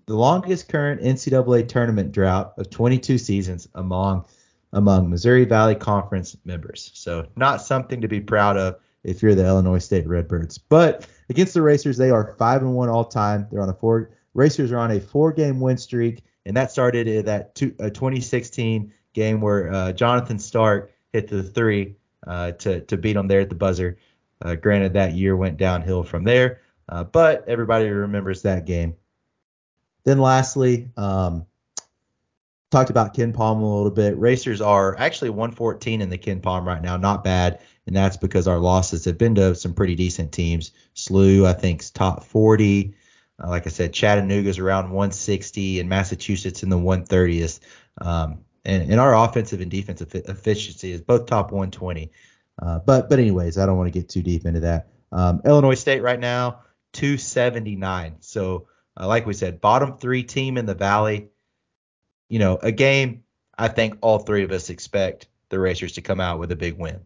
the longest current NCAA tournament drought of 22 seasons among among Missouri Valley Conference members. So not something to be proud of if you're the Illinois State Redbirds. But against the Racers, they are five and one all time. They're on a four Racers are on a four game win streak, and that started at that two, 2016 game where uh, Jonathan Stark hit the three uh, to to beat them there at the buzzer. Uh, granted, that year went downhill from there, uh, but everybody remembers that game. Then lastly, um, talked about KenPom a little bit. Racers are actually 114 in the KenPom right now, not bad, and that's because our losses have been to some pretty decent teams. SLU, I think, is top 40. Uh, like I said, Chattanooga's around 160, and Massachusetts in the 130th. Um, and, and our offensive and defensive efficiency is both top 120. Uh, but but anyways, I don't want to get too deep into that. Um, Illinois State right now 279. So uh, like we said, bottom three team in the Valley. You know, a game I think all three of us expect the Racers to come out with a big win.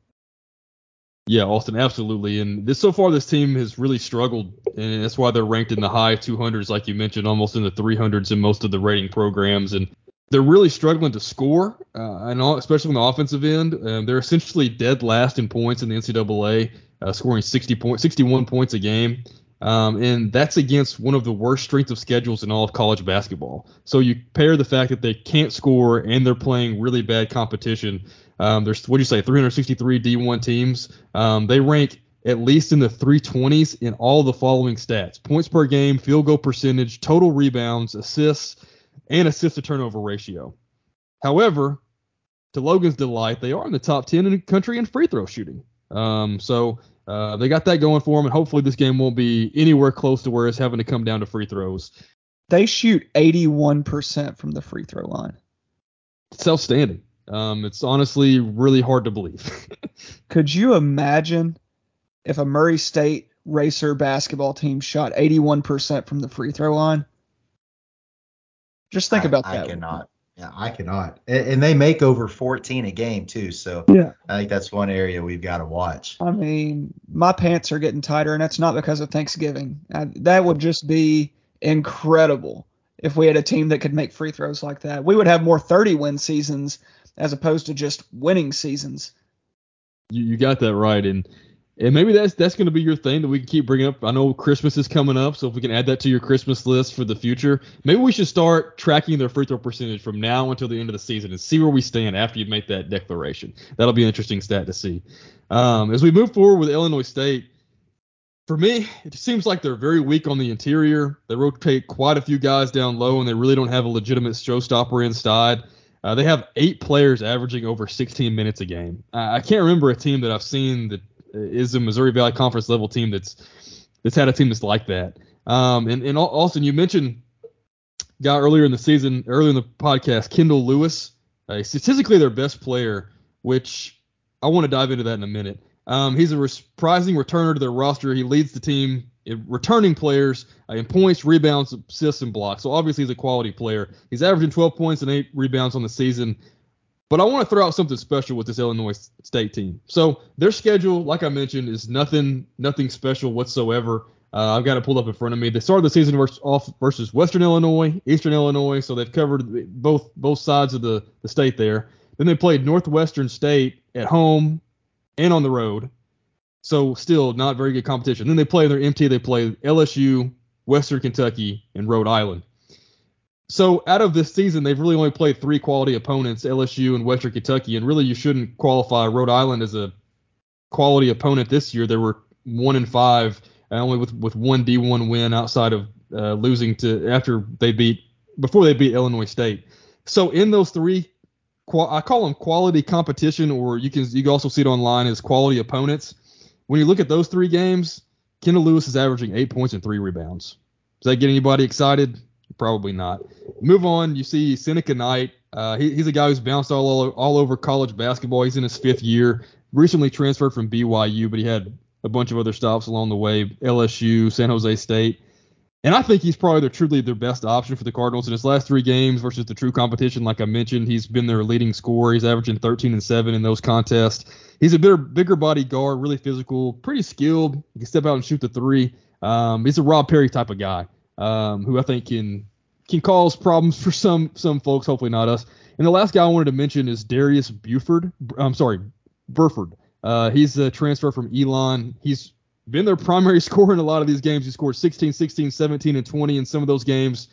Yeah, Austin, absolutely. And this so far, this team has really struggled, and that's why they're ranked in the high 200s, like you mentioned, almost in the 300s in most of the rating programs. And they're really struggling to score, uh, and all, especially on the offensive end. Um, they're essentially dead last in points in the NCAA, uh, scoring 60 point, 61 points a game. Um, and that's against one of the worst strength of schedules in all of college basketball. So you pair the fact that they can't score and they're playing really bad competition. Um, there's what do you say, 363 D1 teams. Um, they rank at least in the 320s in all the following stats: points per game, field goal percentage, total rebounds, assists, and assist to turnover ratio. However, to Logan's delight, they are in the top 10 in the country in free throw shooting. Um, so uh, they got that going for them, and hopefully this game won't be anywhere close to where it's having to come down to free throws. They shoot 81% from the free throw line. It's outstanding. Um, it's honestly really hard to believe. Could you imagine if a Murray State racer basketball team shot 81% from the free throw line? Just think I, about I that. cannot. Yeah, I cannot. And, and they make over 14 a game too. So Yeah. I think that's one area we've got to watch. I mean, my pants are getting tighter, and that's not because of Thanksgiving. I, that would just be incredible if we had a team that could make free throws like that. We would have more 30 win seasons as opposed to just winning seasons. You, you got that right, and and maybe that's that's going to be your thing that we can keep bringing up. I know Christmas is coming up, so if we can add that to your Christmas list for the future, maybe we should start tracking their free throw percentage from now until the end of the season and see where we stand after you make that declaration. That'll be an interesting stat to see. Um, as we move forward with Illinois State, for me, it seems like they're very weak on the interior. They rotate quite a few guys down low, and they really don't have a legitimate showstopper inside. Uh, they have eight players averaging over 16 minutes a game. Uh, I can't remember a team that I've seen that is a Missouri Valley Conference level team that's that's had a team that's like that. Um, and and Austin, you mentioned guy earlier in the season, earlier in the podcast, Kendall Lewis, uh, statistically their best player, which I want to dive into that in a minute. Um, he's a surprising returner to their roster. He leads the team in returning players uh, in points, rebounds, assists, and blocks. So obviously he's a quality player. He's averaging 12 points and eight rebounds on the season. But I want to throw out something special with this Illinois State team. So their schedule, like I mentioned, is nothing nothing special whatsoever. Uh, I've got it pulled up in front of me. They started the season versus, off versus Western Illinois, Eastern Illinois, so they've covered both both sides of the, the state there. Then they played Northwestern State at home and on the road. So still not very good competition. Then they play their MT. They play LSU, Western Kentucky, and Rhode Island. So out of this season, they've really only played three quality opponents, LSU and Western Kentucky, and really you shouldn't qualify Rhode Island as a quality opponent this year. They were one and five, only with with one D1 win outside of uh, losing to after they beat before they beat Illinois State. So in those three, I call them quality competition, or you can you can also see it online as quality opponents. When you look at those three games, Kendall Lewis is averaging eight points and three rebounds. Does that get anybody excited? Probably not. Move on. You see Seneca Knight. Uh, he, he's a guy who's bounced all, all all over college basketball. He's in his fifth year. Recently transferred from BYU, but he had a bunch of other stops along the way. LSU, San Jose State. And I think he's probably their, truly their best option for the Cardinals in his last three games versus the true competition. Like I mentioned, he's been their leading scorer. He's averaging 13 and 7 in those contests. He's a bigger, bigger body guard, really physical, pretty skilled. He can step out and shoot the three. Um, he's a Rob Perry type of guy um, who I think can can cause problems for some some folks. Hopefully not us. And the last guy I wanted to mention is Darius Buford. I'm sorry, Burford. Uh, he's a transfer from Elon. He's been their primary scorer in a lot of these games. He scored 16, 16, 17, and 20 in some of those games.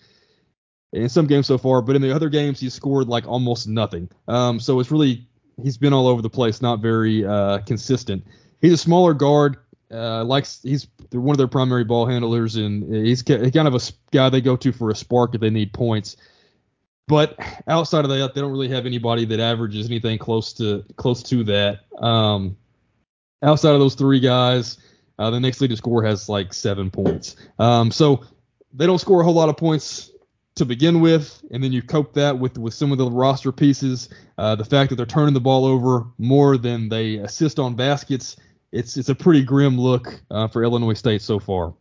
In some games so far, but in the other games he scored like almost nothing. Um, so it's really he's been all over the place, not very uh, consistent. He's a smaller guard. Uh, likes he's one of their primary ball handlers, and he's kind of a guy they go to for a spark if they need points. But outside of that, they don't really have anybody that averages anything close to close to that. Um, outside of those three guys, uh, the next leading scorer has like seven points. Um, so they don't score a whole lot of points to begin with, and then you cope that with with some of the roster pieces. Uh, the fact that they're turning the ball over more than they assist on baskets. It's it's a pretty grim look uh, for Illinois State so far.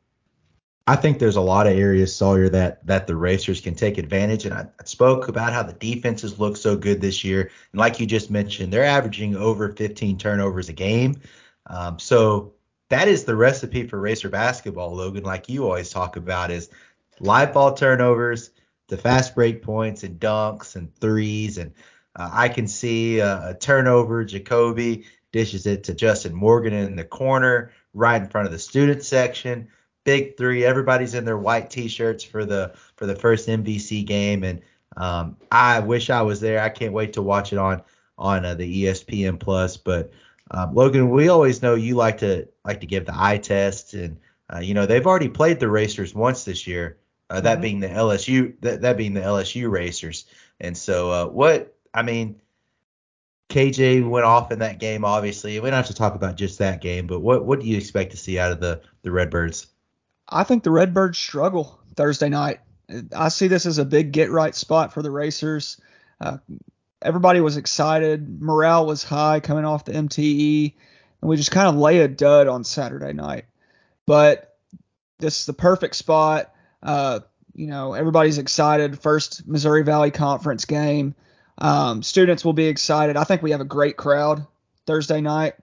I think there's a lot of areas, Sawyer, that that the Racers can take advantage. And I, spoke about how the defenses look so good this year. And like you just mentioned, they're averaging over 15 turnovers a game. Um, so that is the recipe for racer basketball, Logan. Like you always talk about, is live ball turnovers, the fast break points and dunks and threes. And uh, I can see a, a turnover. JaCobi dishes it to Justin Morgan in the corner, right in front of the student section. Big three. Everybody's in their white t-shirts for the for the first MVC game, and um, I wish I was there. I can't wait to watch it on on uh, the ESPN Plus. But um, Logan, we always know you like to like to give the eye test, and uh, you know they've already played the Racers once this year. Uh, that mm-hmm. being the LSU, that, that being the LSU Racers. And so, uh, what I mean, KJ went off in that game. Obviously, we don't have to talk about just that game, but what what do you expect to see out of the the Redbirds? I think the Redbirds struggle Thursday night. I see this as a big get right spot for the Racers. Uh, everybody was excited. Morale was high coming off the MTE, and we just kind of lay a dud on Saturday night. But this is the perfect spot. Uh, you know, everybody's excited. First Missouri Valley Conference game. Um, students will be excited. I think we have a great crowd Thursday night.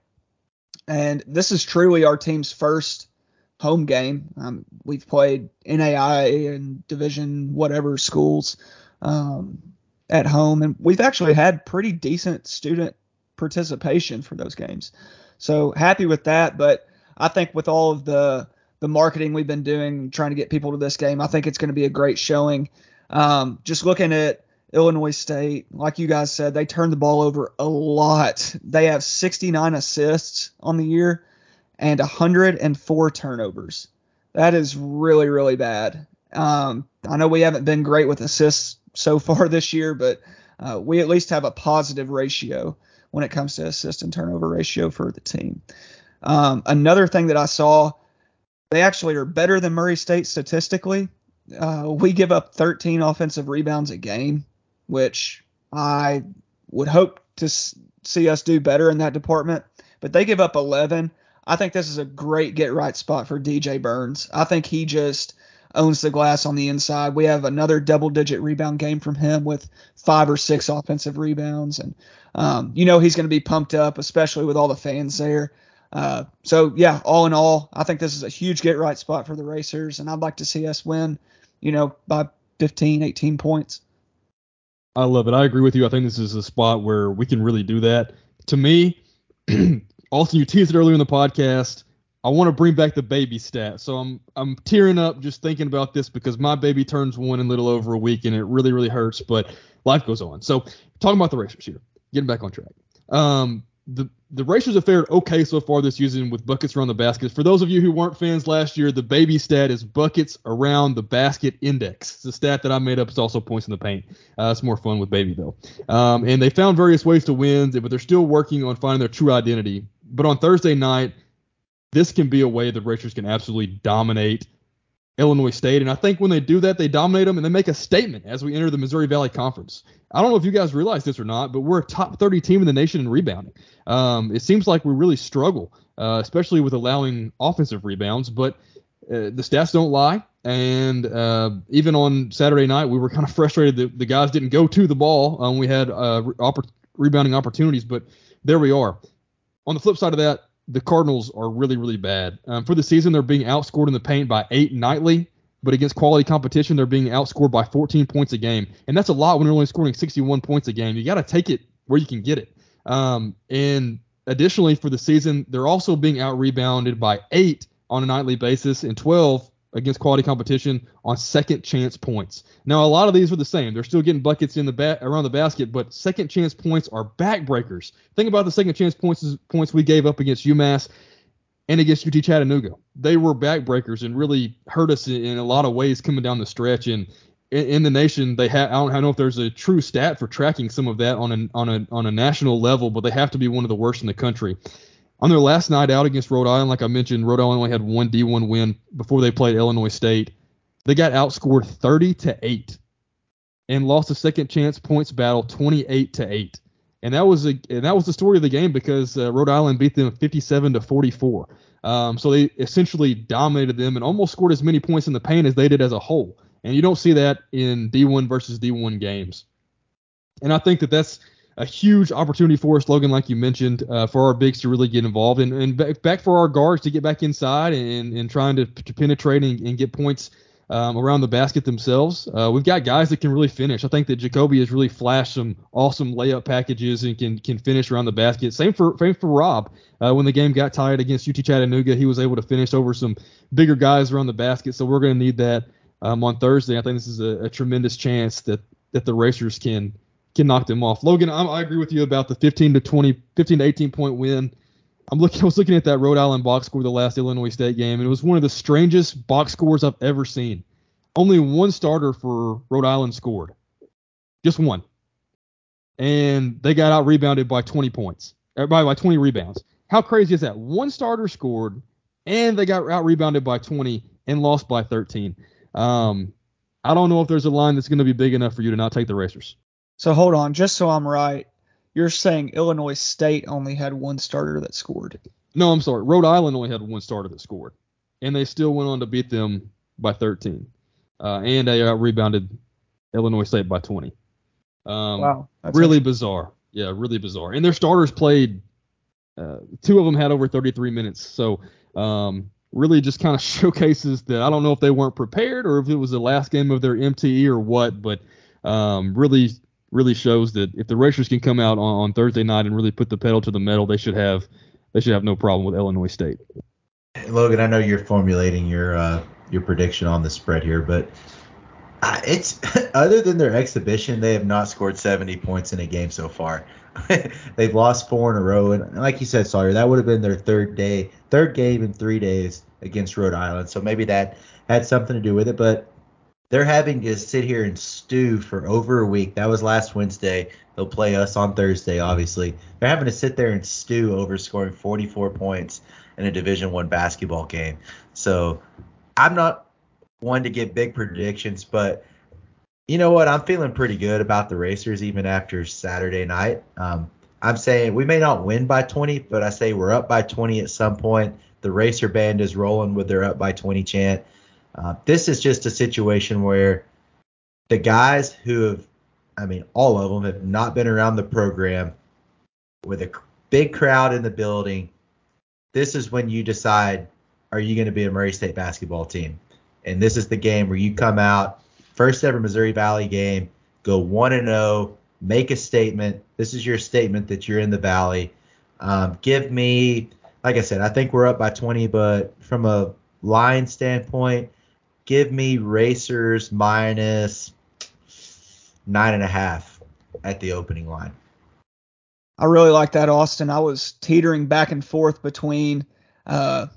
And this is truly our team's first home game. Um, we've played NAI and Division whatever schools. Um, at home, and we've actually had pretty decent student participation for those games. So happy with that. But I think with all of the the marketing we've been doing, trying to get people to this game, I think it's going to be a great showing. Um, just looking at Illinois State, like you guys said, they turned the ball over a lot. They have 69 assists on the year and 104 turnovers. That is really, really bad. Um, I know we haven't been great with assists so far this year, but uh, we at least have a positive ratio when it comes to assist and turnover ratio for the team. Um, another thing that I saw, they actually are better than Murray State statistically. Uh, we give up 13 offensive rebounds a game, which I would hope to see us do better in that department. But they give up 11. I think this is a great get right spot for DJ Burns. I think he just owns the glass on the inside. We have another double digit rebound game from him with five or six offensive rebounds. And, um, you know, he's going to be pumped up, especially with all the fans there. Uh, so, yeah, all in all, I think this is a huge get right spot for the Racers. And I'd like to see us win, you know, by 15, 18 points. I love it. I agree with you. I think this is a spot where we can really do that. To me, Austin, you teased it earlier in the podcast. I want to bring back the baby stat. So I'm I'm tearing up just thinking about this because my baby turns one in little over a week and it really really hurts, but life goes on. So talking about the racers here, getting back on track. Um, the the Racers have fared okay so far this season with buckets around the basket. For those of you who weren't fans last year, the baby stat is buckets around the basket index. It's a stat that I made up. It's also points in the paint. Uh, it's more fun with baby though. Um, and they found various ways to win, but they're still working on finding their true identity. But on Thursday night, this can be a way the Racers can absolutely dominate Illinois State. And I think when they do that, they dominate them and they make a statement as we enter the Missouri Valley Conference. I don't know if you guys realize this or not, but we're a top 30 team in the nation in rebounding. Um, it seems like we really struggle, uh, especially with allowing offensive rebounds, but uh, the stats don't lie. And uh, even on Saturday night, we were kind of frustrated that the guys didn't go to the ball. Um, we had uh, oppor- rebounding opportunities, but there we are. On the flip side of that, the Cardinals are really, really bad. Um, for the season, they're being outscored in the paint by eight nightly, but against quality competition, they're being outscored by 14 points a game, and that's a lot when you're only scoring 61 points a game. You got to take it where you can get it. Um, and additionally, for the season, they're also being out rebounded by eight on a nightly basis and 12 against quality competition on second chance points. Now, a lot of these are the same. They're still getting buckets in the ba- around the basket, but second chance points are backbreakers. Think about the second chance points points we gave up against UMass and against UT Chattanooga. They were backbreakers and really hurt us in, in a lot of ways coming down the stretch. And in, in the nation, they have I don't, I don't know if there's a true stat for tracking some of that on a on a on a national level, but they have to be one of the worst in the country on their last night out against Rhode Island, like I mentioned, Rhode Island only had one D1 win before they played Illinois State. They got outscored 30 to 8 and lost a second chance points battle 28 to 8. And that was a and that was the story of the game because uh, Rhode Island beat them 57 to 44. Um, so they essentially dominated them and almost scored as many points in the paint as they did as a whole. And you don't see that in D1 versus D1 games. And I think that that's a huge opportunity for us, Logan, like you mentioned, uh, for our bigs to really get involved and, and back, for our guards to get back inside and, and trying to, to penetrate and, and get points um, around the basket themselves. Uh, we've got guys that can really finish. I think that JaCobi has really flashed some awesome layup packages and can can finish around the basket. Same for same for Rob. Uh, when the game got tied against UT Chattanooga, he was able to finish over some bigger guys around the basket. So we're going to need that um, on Thursday. I think this is a, a tremendous chance that that the Racers can can knock them off. Logan, I, I agree with you about the 15 to 20, 15 to 18 point win. I'm looking. I was looking at that Rhode Island box score the last Illinois State game, and it was one of the strangest box scores I've ever seen. Only one starter for Rhode Island scored, just one, and they got out rebounded by 20 points, by by 20 rebounds. How crazy is that? One starter scored, and they got out rebounded by 20 and lost by 13. Um, I don't know if there's a line that's going to be big enough for you to not take the Racers. So hold on, just so I'm right, you're saying Illinois State only had one starter that scored. No, I'm sorry. Rhode Island only had one starter that scored, and they still went on to beat them by 13, uh, and they out rebounded Illinois State by 20. Um, wow, really bizarre. Yeah, really bizarre. And their starters played. Uh, two of them had over 33 minutes, so um, really just kind of showcases that I don't know if they weren't prepared or if it was the last game of their MTE or what, but um, really really shows that if the Racers can come out on, on Thursday night and really put the pedal to the metal, they should have they should have no problem with Illinois State. Logan, I know you're formulating your uh, your prediction on the spread here, but uh, it's other than their exhibition, they have not scored 70 points in a game so far. They've lost four in a row, and like you said, Sawyer, that would have been their third day, third game in three days against Rhode Island. So maybe that had something to do with it. But they're having to sit here and stew for over a week. That was last Wednesday. They'll play us on Thursday, obviously. They're having to sit there and stew over scoring 44 points in a Division One basketball game. So I'm not one to give big predictions, but you know what? I'm feeling pretty good about the Racers even after Saturday night. Um, I'm saying we may not win by 20, but I say we're up by 20 at some point. The racer band is rolling with their up by 20 chant. Uh, this is just a situation where the guys who have, I mean, all of them have not been around the program with a big crowd in the building. This is when you decide, are you going to be a Murray State basketball team? And this is the game where you come out, first ever Missouri Valley game, go 1 and 0, make a statement. This is your statement that you're in the Valley. Um, give me, like I said, I think we're up by 20, but from a line standpoint, give me Racers minus nine and a half at the opening line. I really like that, Austin. I was teetering back and forth between uh,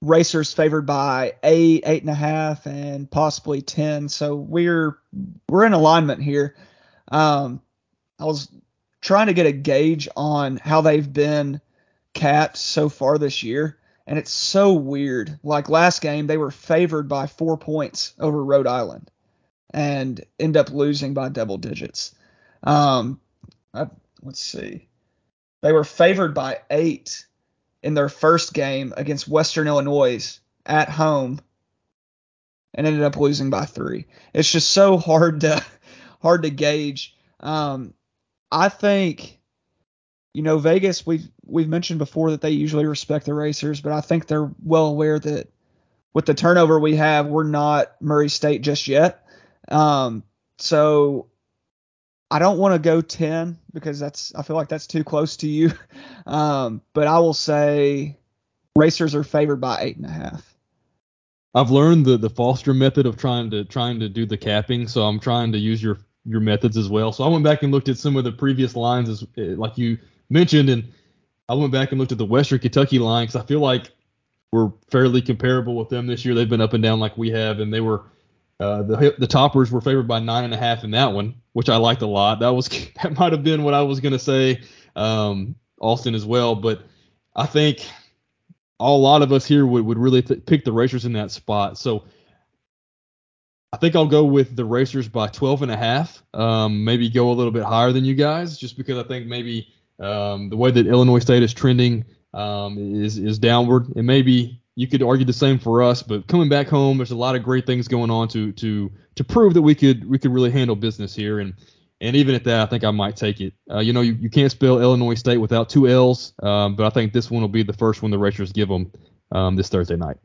Racers favored by eight, eight and a half, and possibly ten. So we're we're in alignment here. Um, I was trying to get a gauge on how they've been capped so far this year, and it's so weird. Like last game, they were favored by four points over Rhode Island, and end up losing by double digits. Um, I, let's see, they were favored by eight in their first game against Western Illinois at home, and ended up losing by three. It's just so hard to hard to gauge. Um, I think, you know, Vegas. We've we've mentioned before that they usually respect the racers, but I think they're well aware that with the turnover we have, we're not Murray State just yet. Um, so I don't want to go 10 because that's I feel like that's too close to you. Um, but I will say racers are favored by eight and a half. I've learned the the Foster method of trying to trying to do the capping, so I'm trying to use your your methods as well. So I went back and looked at some of the previous lines, as eh, like you mentioned, and I went back and looked at the Western Kentucky line because I feel like we're fairly comparable with them this year. They've been up and down like we have, and they were uh, the the toppers were favored by nine and a half in that one, which I liked a lot. That was that might have been what I was gonna say, um, Austin as well. But I think a lot of us here would, would really th- pick the Racers in that spot. So I think I'll go with the Racers by 12 and a half. Um, maybe go a little bit higher than you guys, just because I think maybe um, the way that Illinois State is trending um, is is downward, and maybe you could argue the same for us. But coming back home, there's a lot of great things going on to to to prove that we could we could really handle business here, and and even at that, I think I might take it. Uh, you know, you, you can't spell Illinois State without two L's, um, but I think this one will be the first one the Racers give them um, this Thursday night.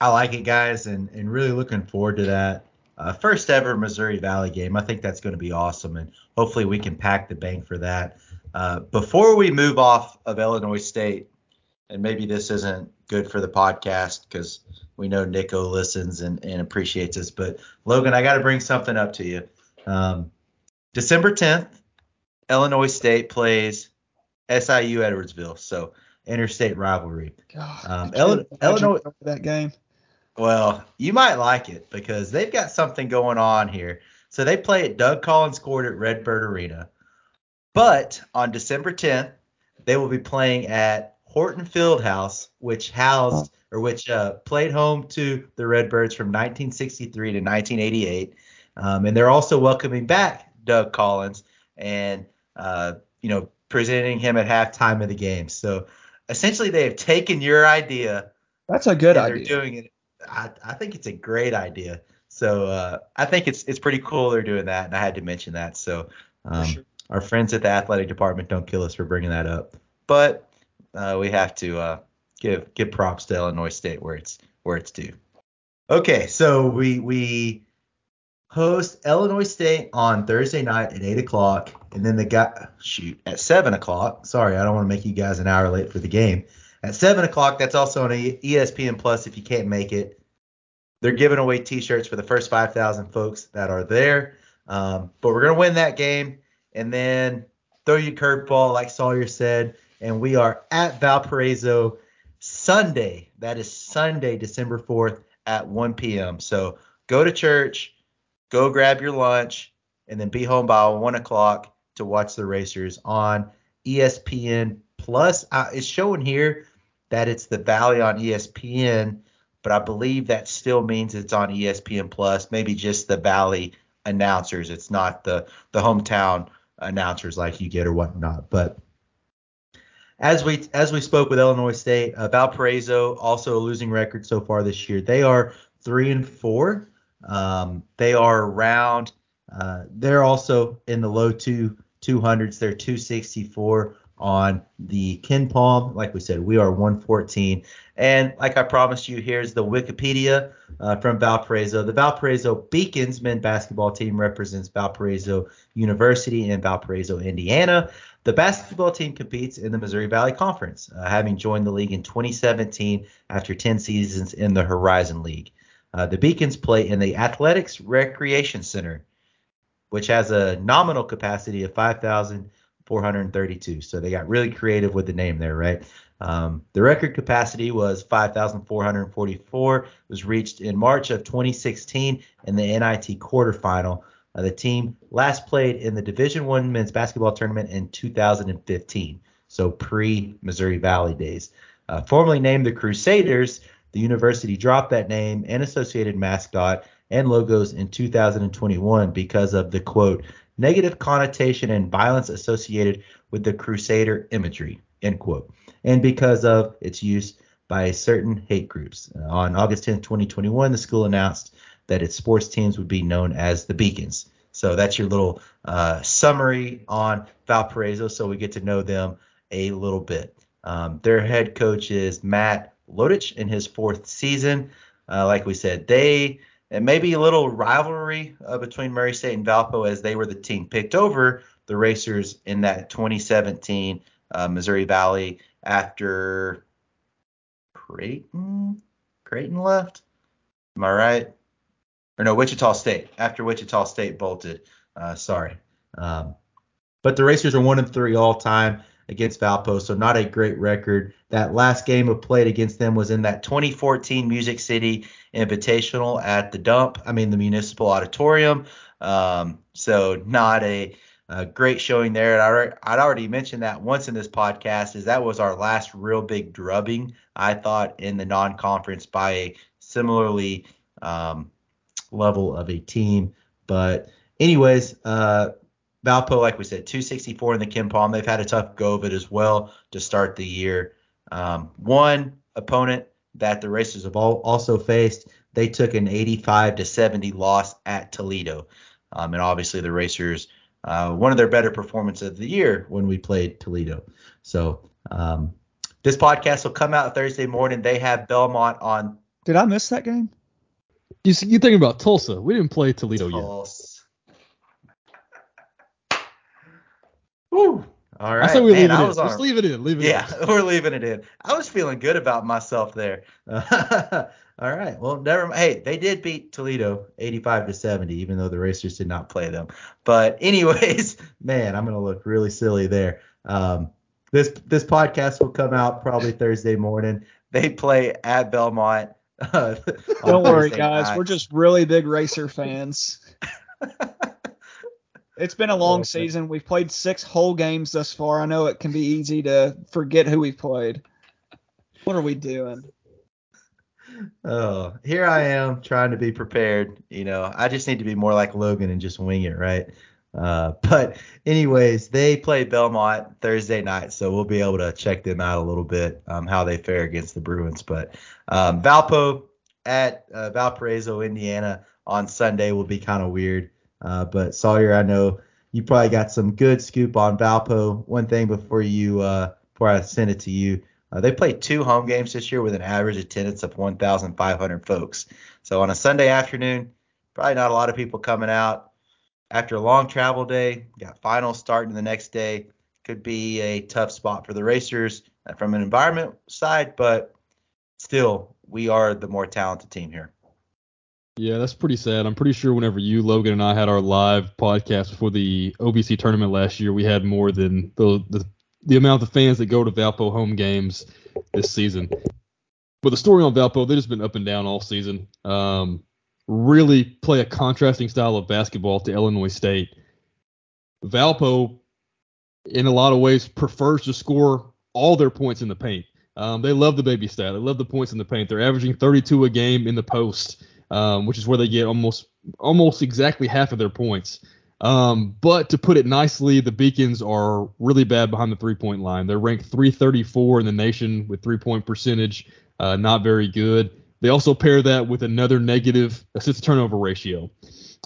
I like it, guys, and, and really looking forward to that. Uh, first ever Missouri Valley game. I think that's going to be awesome, and hopefully we can pack the bank for that. Uh, before we move off of Illinois State, and maybe this isn't good for the podcast because we know Nico listens and, and appreciates us, but Logan, I got to bring something up to you. Um, December 10th, Illinois State plays SIU Edwardsville, so interstate rivalry. God, Um, Illinois, Illinois that game. Well, you might like it because they've got something going on here. So they play at Doug Collins Court at Redbird Arena. But on December 10th, they will be playing at Horton Fieldhouse, which housed or which uh, played home to the Redbirds from 1963 to 1988. Um, and they're also welcoming back Doug Collins and uh, you know presenting him at halftime of the game. So essentially, they have taken your idea That's a good and idea. they're doing it. I, I think it's a great idea. So uh, I think it's it's pretty cool they're doing that, and I had to mention that. So um, sure. Our friends at the athletic department don't kill us for bringing that up, but uh, we have to uh, give give props to Illinois State where it's where it's due. Okay, so we we host Illinois State on Thursday night at eight o'clock, and then the guy shoot at seven o'clock. Sorry, I don't want to make you guys an hour late for the game. At seven o'clock, that's also on ESPN Plus if you can't make it. They're giving away T-shirts for the first 5,000 folks that are there. Um, but we're gonna win that game, and then throw your curveball, like Sawyer said, and we are at Valparaiso Sunday. That is Sunday, December 4th at 1 p.m. So go to church, go grab your lunch, and then be home by one o'clock to watch the racers on ESPN Plus. Uh, it's showing here that it's the Valley on ESPN, but I believe that still means it's on ESPN Plus. Maybe just the Valley announcers. It's not the the hometown announcers like you get or whatnot. But as we as we spoke with Illinois State, uh, Valparaiso also a losing record so far this year. They are three and four. Um, they are around. Uh, they're also in the low two 200s. They're 264 on the KenPom. Like we said, we are 114. And like I promised you, here's the Wikipedia uh, from Valparaiso. The Valparaiso Beacons men basketball team represents Valparaiso University in Valparaiso, Indiana. The basketball team competes in the Missouri Valley Conference, uh, having joined the league in 2017 after 10 seasons in the Horizon League. Uh, the Beacons play in the Athletics Recreation Center, which has a nominal capacity of 5,432. So they got really creative with the name there, right? Um, the record capacity was 5,444. It was reached in March of 2016 in the NIT quarterfinal. Uh, the team last played in the Division One men's basketball tournament in 2015, so pre Missouri Valley days. Uh, formerly named the Crusaders, the university dropped that name and associated mascot and logos in 2021 because of the quote negative connotation and violence associated with the Crusader imagery end quote, and because of its use by certain hate groups. Uh, on August 10, 2021, the school announced that its sports teams would be known as the Beacons. So that's your little uh, summary on Valparaiso, so we get to know them a little bit. Um, their head coach is Matt Lottich in his fourth season. Uh, like we said, they it may be a little rivalry uh, between Murray State and Valpo as they were the team picked over the Racers in that 2017 uh, Missouri Valley after Creighton Creighton left. Am I right? Or no, Wichita State after Wichita State bolted. Uh, sorry. Um, but the Racers are one and three all time against Valpo, so not a great record. That last game of played against them was in that 2014 Music City Invitational at the Dump. I mean the Municipal Auditorium. Um, so not a, a, great showing there. And I, would already mentioned that once in this podcast, is that was our last real big drubbing. I thought in the non-conference by a similarly um, level of a team. But anyways, uh, Valpo, like we said, 264 in the KenPom. They've had a tough go of it as well to start the year. Um, one opponent that the Racers have all also faced, they took an 85 to 70 loss at Toledo, um, and obviously the Racers, uh, one of their better performances of the year when we played Toledo. So um, this podcast will come out Thursday morning. They have Belmont on. Did I miss that game? You see, you're thinking about Tulsa. We didn't play Toledo Tulsa. yet. Woo. All right. I say we Man, leave it in. Let's leave it in. Leave it yeah, in. we're leaving it in. I was feeling good about myself there. all right. Well, never mind. Hey, they did beat Toledo 85 to 70, even though the Racers did not play them. But anyways, man, I'm gonna look really silly there. Um, this this podcast will come out probably Thursday morning. They play at Belmont. Uh, Don't worry, guys. Night. We're just really big Racer fans. It's been a long oh, season. We've played six whole games thus far. I know it can be easy to forget who we've played. What are we doing? Oh, here I am trying to be prepared. You know, I just need to be more like Logan and just wing it, right? Uh, but anyways, they play Belmont Thursday night, so we'll be able to check them out a little bit, um, how they fare against the Bruins. But um, Valpo at uh, Valparaiso, Indiana on Sunday will be kind of weird. Uh, but Sawyer, I know you probably got some good scoop on Valpo. One thing before you uh, before I send it to you, uh, they played two home games this year with an average attendance of 1,500 folks. So on a Sunday afternoon, probably not a lot of people coming out. After a long travel day, got finals starting the next day. Could be a tough spot for the racers from an environment side, but still, we are the more talented team here. Yeah, that's pretty sad. I'm pretty sure whenever you, Logan, and I had our live podcast before the OVC tournament last year, we had more than the the, the amount of fans that go to Valpo home games this season. But the story on Valpo, they've just been up and down all season. Um, really play a contrasting style of basketball to Illinois State. Valpo, in a lot of ways, prefers to score all their points in the paint. Um, they love the baby stat. They love the points in the paint. They're averaging 32 a game in the post um, which is where they get almost almost exactly half of their points. Um, but to put it nicely, the Beacons are really bad behind the three point line. They're ranked 334 in the nation with three point percentage, uh, not very good. They also pair that with another negative assist turnover ratio.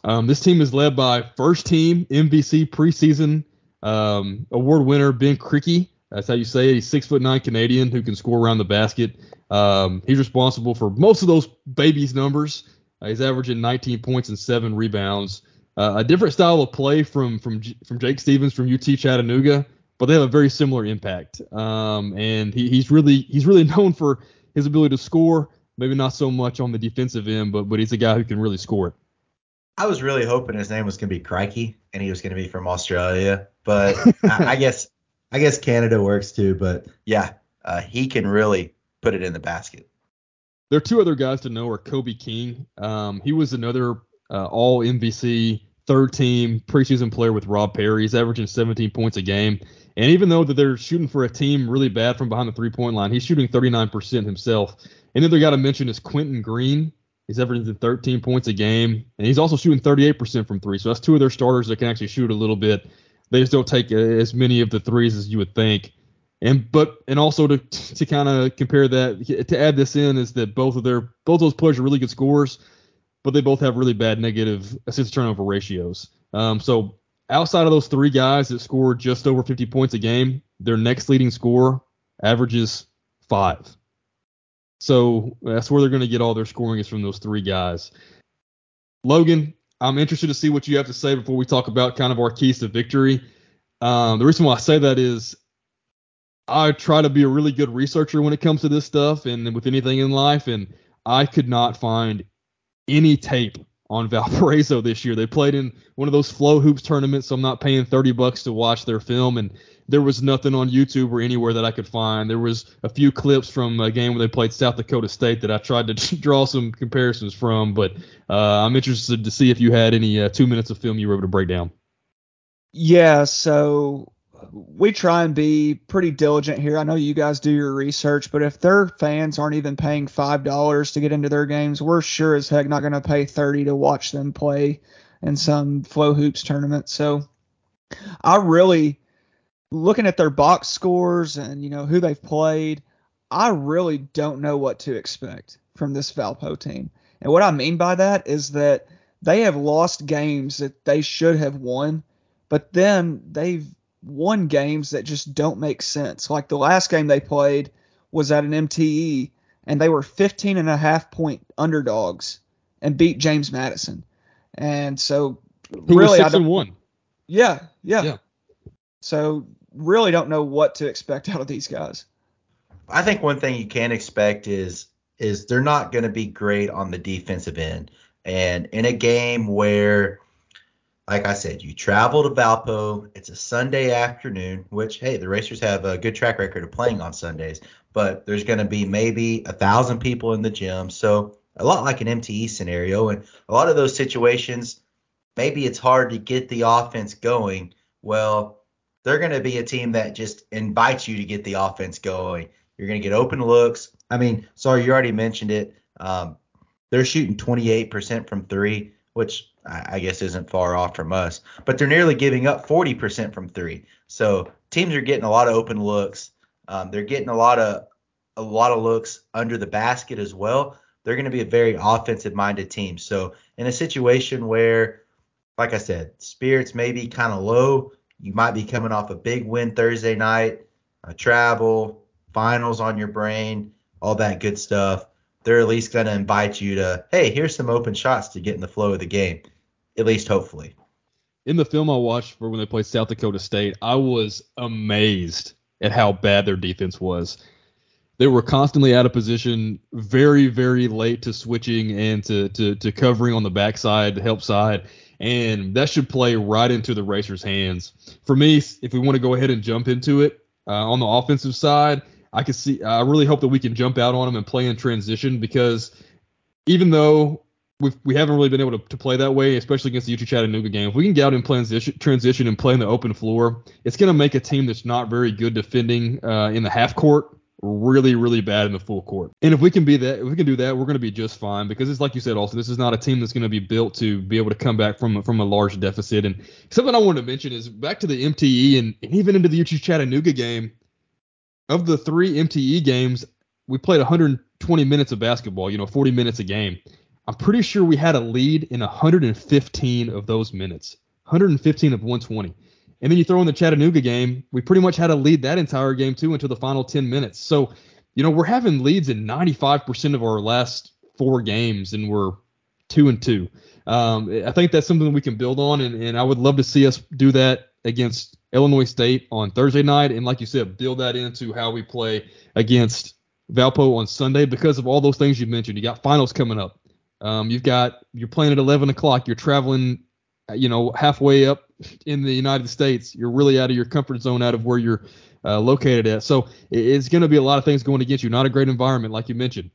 Um, this team is led by first team MVC preseason um, award winner Ben Krikke. That's how you say it. He's six foot nine Canadian who can score around the basket. Um, he's responsible for most of those babies numbers. Uh, he's averaging 19 points and seven rebounds. Uh, a different style of play from from from Jake Stephens from UT Chattanooga, but they have a very similar impact. Um, and he, he's really he's really known for his ability to score maybe not so much on the defensive end, but but he's a guy who can really score it. I was really hoping his name was going to be Crikey and he was going to be from Australia, but I, I, guess I guess Canada works too. But yeah, uh, he can really put it in the basket. There are two other guys to know are Kobe King. Um, he was another uh, All MVC third team preseason player with Rob Perry. He's averaging 17 points a game. And even though that they're shooting for a team really bad from behind the three point line, he's shooting 39% himself. Another guy to mention is Quentin Green. He's averaging 13 points a game, and he's also shooting 38% from three. So that's two of their starters that can actually shoot a little bit. They just don't take as many of the threes as you would think. And but and also to to kind of compare that to add this in is that both of their both those players are really good scorers, but they both have really bad negative assist turnover ratios. Um, so outside of those three guys that score just over 50 points a game, their next leading score averages five. So that's where they're going to get all their scoring is from those three guys. Logan, I'm interested to see what you have to say before we talk about kind of our keys to victory. Um, the reason why I say that is I try to be a really good researcher when it comes to this stuff and with anything in life, and I could not find any tape on Valparaiso this year. They played in one of those flow hoops tournaments, so I'm not paying 30 bucks to watch their film, and there was nothing on YouTube or anywhere that I could find. There was a few clips from a game where they played South Dakota State that I tried to draw some comparisons from, but uh, I'm interested to see if you had any uh, two minutes of film you were able to break down. Yeah, so we try and be pretty diligent here. I know you guys do your research, but if their fans aren't even paying five dollars to get into their games, we're sure as heck not going to pay thirty to watch them play in some flow hoops tournament. So I really looking at their box scores and you know who they've played, I really don't know what to expect from this Valpo team. And what I mean by that is that they have lost games that they should have won, but then they've won games that just don't make sense. Like the last game they played was at an MTE and they were 15 and a half point underdogs and beat James Madison. And so Who really I don't, one. Yeah, yeah. Yeah. So really don't know what to expect out of these guys. I think one thing you can expect is is they're not going to be great on the defensive end. And in a game where like I said, you travel to Valpo. It's a Sunday afternoon, which hey, the Racers have a good track record of playing on Sundays. But there's going to be maybe a thousand people in the gym, so a lot like an MTE scenario. And a lot of those situations, maybe it's hard to get the offense going. Well, they're going to be a team that just invites you to get the offense going. You're going to get open looks. I mean, sorry, you already mentioned it. Um, they're shooting 28% from three, which I guess isn't far off from us, but they're nearly giving up 40% from three. So teams are getting a lot of open looks. Um, they're getting a lot of a lot of looks under the basket as well. They're going to be a very offensive minded team. So in a situation where, like I said, spirits may be kind of low, you might be coming off a big win Thursday night, a travel, finals on your brain, all that good stuff. They're at least going to invite you to, hey, here's some open shots to get in the flow of the game at least hopefully. In the film I watched for when they played South Dakota State, I was amazed at how bad their defense was. They were constantly out of position, very, very late to switching and to, to, to covering on the backside, the help side, and that should play right into the Racers' hands. For me, if we want to go ahead and jump into it uh, on the offensive side, I can see. I really hope that we can jump out on them and play in transition because even though we've, we haven't really been able to, to play that way, especially against the UT Chattanooga game. If we can get out in transition, transition and play in the open floor, it's going to make a team that's not very good defending uh, in the half court really, really bad in the full court. And if we can be that, if we can do that, we're going to be just fine because it's like you said, also, this is not a team that's going to be built to be able to come back from from a large deficit. And something I wanted to mention is back to the MTE and, and even into the UT Chattanooga game. Of the three MTE games, we played 120 minutes of basketball, you know, 40 minutes a game. I'm pretty sure we had a lead in 115 of those minutes, 115 of 120. And then you throw in the Chattanooga game, we pretty much had a lead that entire game too until the final 10 minutes. So, you know, we're having leads in 95% of our last four games, and we're two and two. Um, I think that's something we can build on, and, and I would love to see us do that against Illinois State on Thursday night, and like you said, build that into how we play against Valpo on Sunday because of all those things you mentioned. You got finals coming up. Um, you've got you're playing at 11 o'clock. You're traveling, you know, halfway up in the United States. You're really out of your comfort zone, out of where you're uh, located at. So it's going to be a lot of things going against you. Not a great environment, like you mentioned.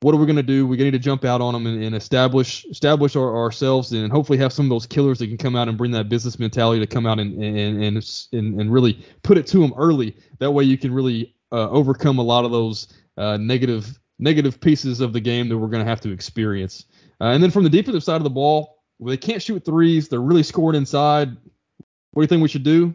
What are we going to do? We're need to jump out on them and, and establish establish our, ourselves, and hopefully have some of those killers that can come out and bring that business mentality to come out and and and and, and really put it to them early. That way, you can really uh, overcome a lot of those uh, negative negative pieces of the game that we're going to have to experience. Uh, and then from the defensive side of the ball, they can't shoot threes. They're really scoring inside. What do you think we should do?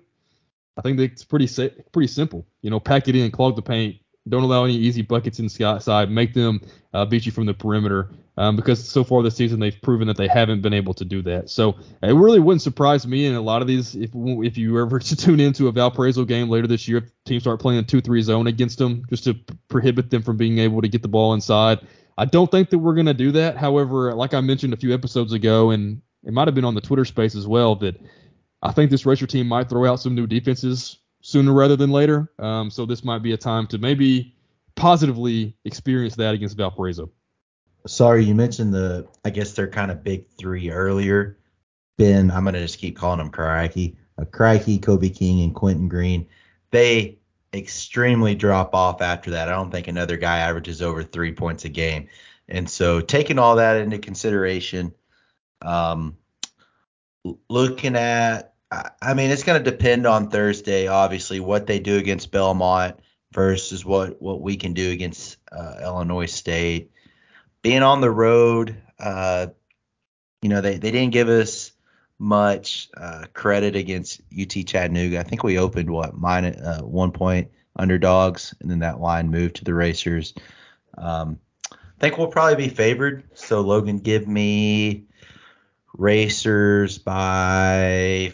I think it's pretty pretty simple. You know, pack it in, clog the paint. Don't allow any easy buckets inside. Make them uh, beat you from the perimeter. Um, because so far this season they've proven that they haven't been able to do that. So it really wouldn't surprise me in a lot of these. If if you ever to tune into a Valparaiso game later this year, teams start playing a two-three zone against them, just to prohibit them from being able to get the ball inside. I don't think that we're going to do that. However, like I mentioned a few episodes ago, and it might have been on the Twitter space as well, that I think this Racer team might throw out some new defenses sooner rather than later. Um, so this might be a time to maybe positively experience that against Valparaiso. Sorry, you mentioned the, I guess they're kind of big three earlier. Ben, I'm going to just keep calling them Crikey. Uh, Crikey, Kobe King, and Quentin Green. They extremely drop off after that. I don't think another guy averages over three points a game. And so taking all that into consideration, um, looking at, I mean, it's going to depend on Thursday, obviously, what they do against Belmont versus what, what we can do against uh, Illinois State. Being on the road, uh, you know, they, they didn't give us much uh, credit against UT Chattanooga. I think we opened what minus uh, one point underdogs, and then that line moved to the Racers. Um, I think we'll probably be favored. So Logan, give me Racers by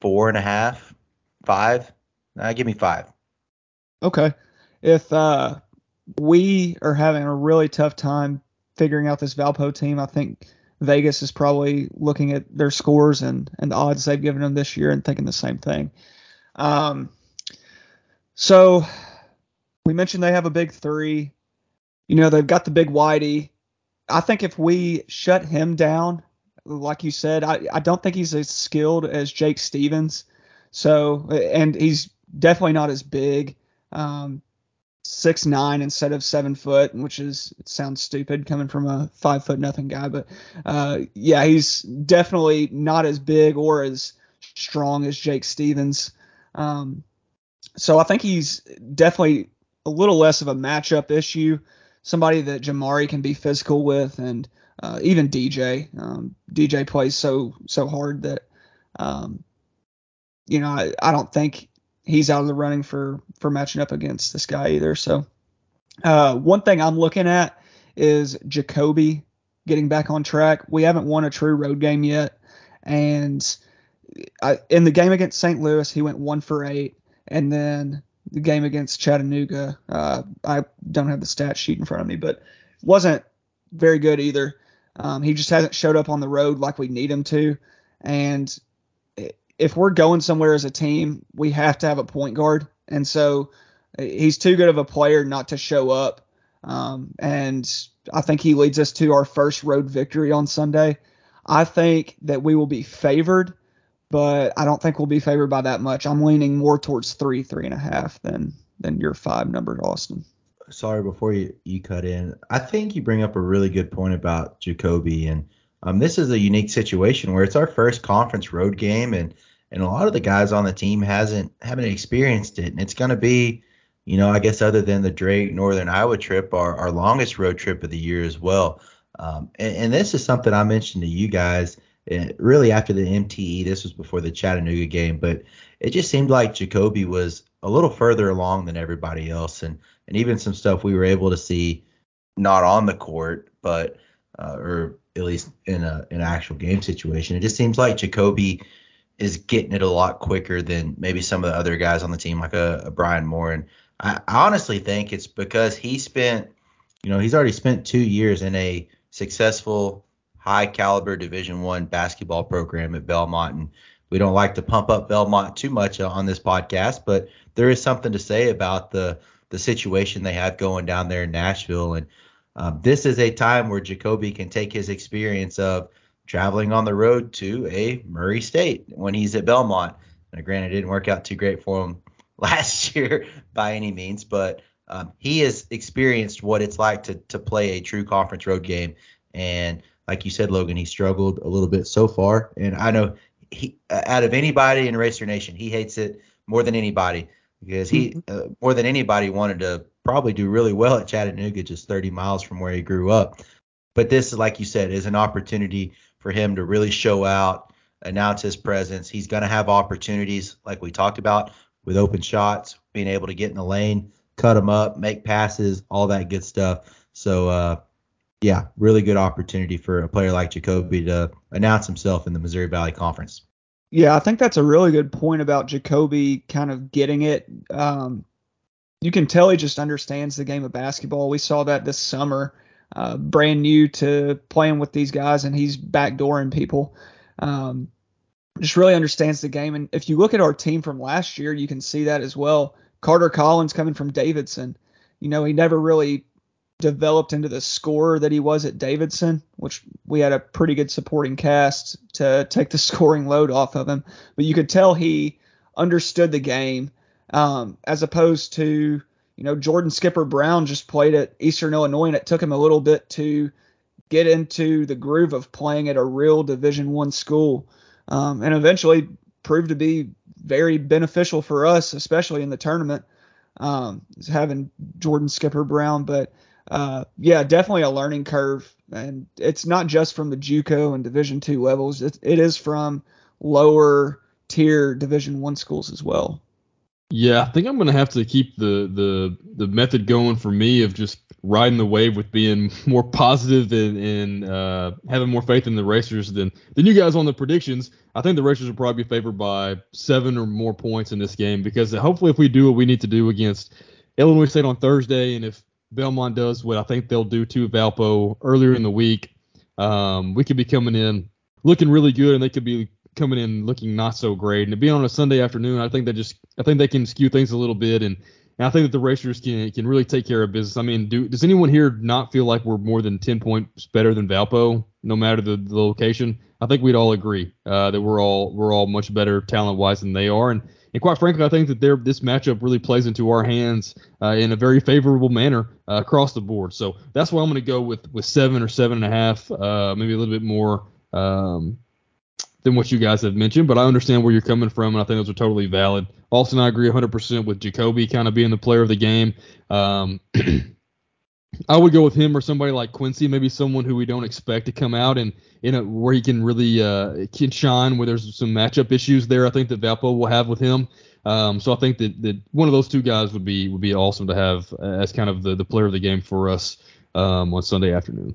four and a half, five. Uh, give me five. Okay. If uh, we are having a really tough time figuring out this Valpo team, I think Vegas is probably looking at their scores and, and the odds they've given them this year and thinking the same thing. Um, so we mentioned they have a big three. You know, they've got the big Whitey. I think if we shut him down, like you said, I, I don't think he's as skilled as Jake Stephens. So, and he's definitely not as big. Um, six nine instead of seven foot, which is it sounds stupid coming from a five foot nothing guy, but uh, yeah, he's definitely not as big or as strong as Jake Stephens. Um, so I think he's definitely a little less of a matchup issue. Somebody that Jamari can be physical with, and uh, even DJ. Um, DJ plays so so hard that um, you know I, I don't think he's out of the running for for matching up against this guy either. So uh, one thing I'm looking at is JaCobi getting back on track. We haven't won a true road game yet, and I, in the game against St. Louis, he went one for eight, and then the game against Chattanooga, uh, I don't have the stat sheet in front of me, but wasn't very good either. Um, he just hasn't showed up on the road like we need him to, and if we're going somewhere as a team, we have to have a point guard. And so he's too good of a player not to show up. Um, and I think he leads us to our first road victory on Sunday. I think that we will be favored, but I don't think we'll be favored by that much. I'm leaning more towards three, three and a half than than your five numbered Austin. Sorry, before you, you cut in, I think you bring up a really good point about JaCobi, and um, this is a unique situation where it's our first conference road game, and and a lot of the guys on the team hasn't haven't experienced it, and it's going to be, you know, I guess other than the Drake Northern Iowa trip, our, our longest road trip of the year as well. Um, and, and, this is something I mentioned to you guys uh, really after the MTE. This was before the Chattanooga game, but it just seemed like JaCobi was a little further along than everybody else, and and even some stuff we were able to see not on the court, but uh, or at least in a in an actual game situation. It just seems like JaCobi is getting it a lot quicker than maybe some of the other guys on the team, like a, a Brian Moore. And I, I honestly think it's because he spent, you know, he's already spent two years in a successful, high caliber Division One basketball program at Belmont, and we don't like to pump up Belmont too much on this podcast, but there is something to say about the the situation they have going down there in Nashville. And um, this is a time where JaCobi can take his experience of traveling on the road to a Murray State when he's at Belmont. Now, granted, it didn't work out too great for him last year by any means, but um, he has experienced what it's like to to play a true conference road game. And like you said, Logan, he struggled a little bit so far. And I know he, out of anybody in Racer Nation, he hates it more than anybody because he, mm-hmm. uh, more than anybody, wanted to probably do really well at Chattanooga, just 30 miles from where he grew up. But this, like you said, is an opportunity for him to really show out, announce his presence. He's going to have opportunities, like we talked about, with open shots, being able to get in the lane, cut them up, make passes, all that good stuff. So, uh, yeah, really good opportunity for a player like JaCobi to announce himself in the Missouri Valley Conference. Yeah, I think that's a really good point about JaCobi kind of getting it. Um, you can tell he just understands the game of basketball. We saw that this summer, uh, brand new to playing with these guys, and he's backdooring people. Um, just really understands the game. And if you look at our team from last year, you can see that as well. Carter Collins coming from Davidson, you know, he never really developed into the scorer that he was at Davidson, which we had a pretty good supporting cast to take the scoring load off of him. But you could tell he understood the game um, as opposed to you know Jordan Skipper Brown just played at Eastern Illinois and it took him a little bit to get into the groove of playing at a real Division One school, um, and eventually proved to be very beneficial for us, especially in the tournament. Um, having Jordan Skipper Brown, but uh, yeah, definitely a learning curve, and it's not just from the JUCO and Division two levels. It, it is from lower tier Division one schools as well. Yeah, I think I'm gonna have to keep the the the method going for me of just riding the wave with being more positive and, and uh, having more faith in the racers than than you guys on the predictions. I think the racers will probably be favored by seven or more points in this game because hopefully if we do what we need to do against Illinois State on Thursday and if Belmont does what I think they'll do to Valpo earlier in the week, um, we could be coming in looking really good and they could be coming in looking not so great. And to be on a Sunday afternoon, I think they just I think they can skew things a little bit, and, and I think that the racers can can really take care of business. I mean, do does anyone here not feel like we're more than ten points better than Valpo, no matter the, the location? I think we'd all agree uh, that we're all we're all much better talent wise than they are, and and quite frankly, I think that this matchup really plays into our hands uh, in a very favorable manner uh, across the board. So that's why I'm going to go with with seven or seven and a half, uh, maybe a little bit more um, than what you guys have mentioned, but I understand where you're coming from, and I think those are totally valid. Austin, I agree 100% with JaCobi kind of being the player of the game. Um, I would go with him or somebody like Quincy, maybe someone who we don't expect to come out and in where he can really uh, can shine. Where there's some matchup issues there, I think that Valpo will have with him. Um, so I think that, that one of those two guys would be would be awesome to have as kind of the, the player of the game for us um, on Sunday afternoon.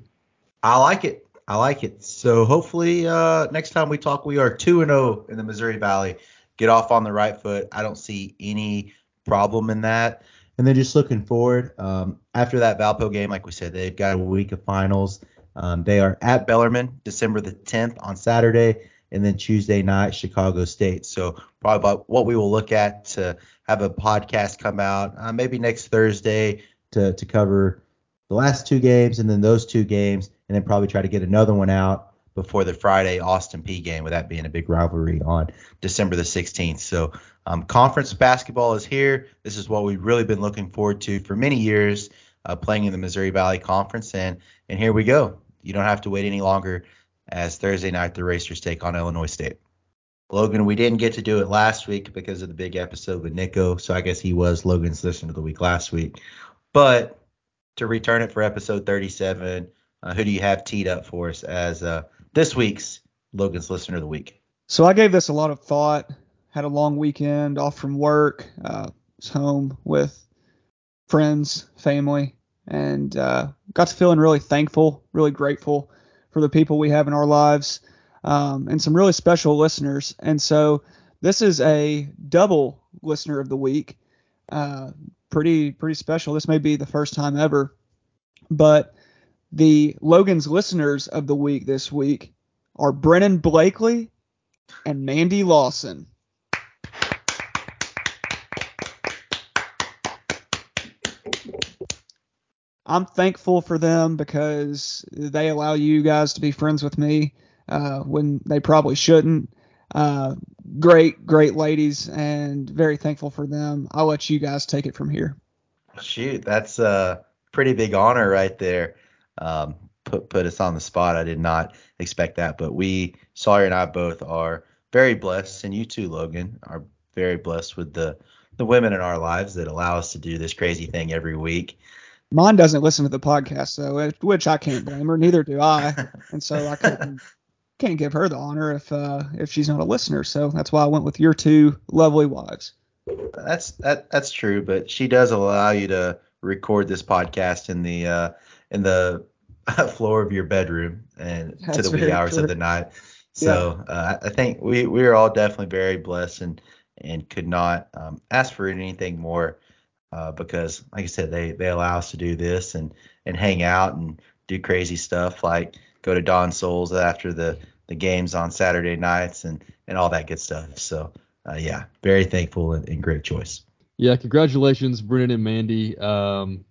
I like it. I like it. So hopefully uh, next time we talk, we are two and zero oh in the Missouri Valley. Get off on the right foot. I don't see any problem in that. And then just looking forward, um, after that Valpo game, like we said, they've got a week of finals. Um, they are at Bellarmine December the 10th on Saturday, and then Tuesday night Chicago State. So probably about what we will look at to have a podcast come out uh, maybe next Thursday to to cover the last two games and then those two games, and then probably try to get another one out before the Friday Austin Peay game, with that being a big rivalry on December the 16th. So um, conference basketball is here. This is what we've really been looking forward to for many years, uh, playing in the Missouri Valley Conference, and and here we go. You don't have to wait any longer as Thursday night the Racers take on Illinois State. Logan, we didn't get to do it last week because of the big episode with Nico, so I guess he was Logan's listener of the week last week. But to return it for episode 37, uh, who do you have teed up for us as uh, this week's Logan's listener of the week? So I gave this a lot of thought. Had a long weekend off from work. Uh, was home with friends, family, and uh, got to feeling really thankful, really grateful for the people we have in our lives, um, and some really special listeners. And so this is a double listener of the week. Uh, pretty pretty special. This may be the first time ever, but the Logan's listeners of the week this week are Brennan Blakely and Mandy Lawson. I'm thankful for them because they allow you guys to be friends with me uh, when they probably shouldn't. Uh, great, great ladies, and very thankful for them. I'll let you guys take it from here. Shoot, that's a pretty big honor right there. Um, put put us on the spot. I did not expect that, but we Sawyer and I both are very blessed, and you too, Logan, are very blessed with the the women in our lives that allow us to do this crazy thing every week. Mine doesn't listen to the podcast, so which I can't blame her. Neither do I, and so I couldn't can't give her the honor if uh, if she's not a listener. So that's why I went with your two lovely wives. That's that that's true, but she does allow you to record this podcast in the uh, in the floor of your bedroom and that's to the wee hours true. of the night. So yeah. uh, I think we we are all definitely very blessed and and could not um, ask for anything more uh, because, like I said, they they allow us to do this and and hang out and do crazy stuff like go to Don Souls after the the games on Saturday nights and and all that good stuff. So uh, yeah, very thankful and, and, great choice. Yeah, congratulations, Brennan and Mandy. Um,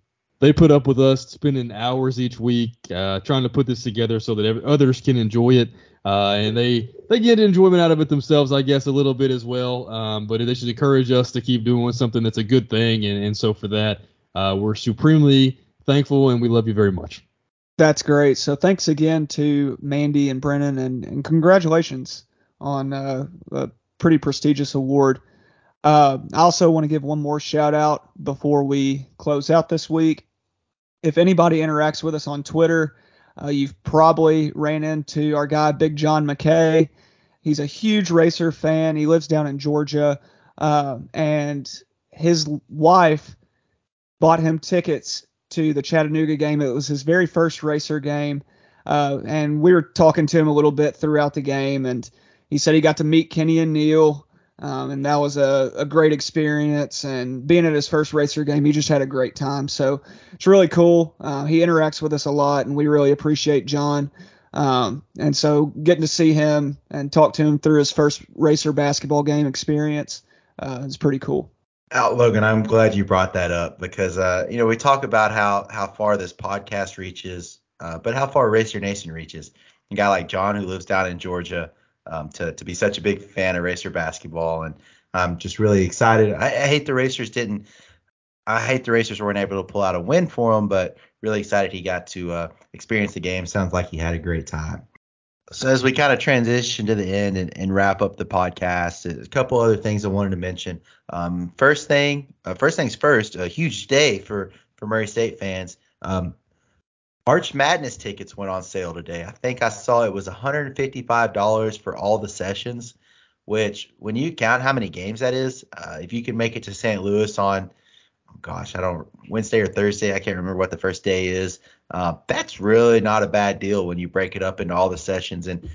they put up with us spending hours each week uh, trying to put this together so that others can enjoy it. Uh, and they they get enjoyment out of it themselves, I guess, a little bit as well. Um, but they should encourage us to keep doing something that's a good thing, and, and so for that, uh, we're supremely thankful, and we love you very much. That's great. So thanks again to Mandy and Brennan, and, and congratulations on uh, a pretty prestigious award. Uh, I also want to give one more shout out before we close out this week. If anybody interacts with us on Twitter, uh, you've probably ran into our guy Big John McKay. He's a huge racer fan. He lives down in Georgia, uh, and his wife bought him tickets to the Chattanooga game. It was his very first racer game, uh, and we were talking to him a little bit throughout the game, and he said he got to meet Kenny and Neil um, and that was a, a, great experience. And being at his first racer game, he just had a great time. So it's really cool. Uh, he interacts with us a lot, and we really appreciate John. Um, and so getting to see him and talk to him through his first racer basketball game experience uh, is pretty cool. Out, Logan, I'm glad you brought that up because uh, you know we talk about how how far this podcast reaches, uh, but how far Racer Nation reaches. A guy like John who lives down in Georgia um, to to be such a big fan of Racer basketball, and I'm just really excited. I, I, hate the Racers didn't. I hate the Racers weren't able to pull out a win for him, but really excited he got to uh, experience the game. Sounds like he had a great time. So as we kind of transition to the end and, and, wrap up the podcast, a couple other things I wanted to mention. Um, first thing, uh, first things first, a huge day for for Murray State fans. Um, March Madness tickets went on sale today. I think I saw it was $155 for all the sessions, which when you count how many games that is, uh, if you can make it to St. Louis on, oh gosh, I don't Wednesday or Thursday, I can't remember what the first day is. Uh, that's really not a bad deal when you break it up into all the sessions. And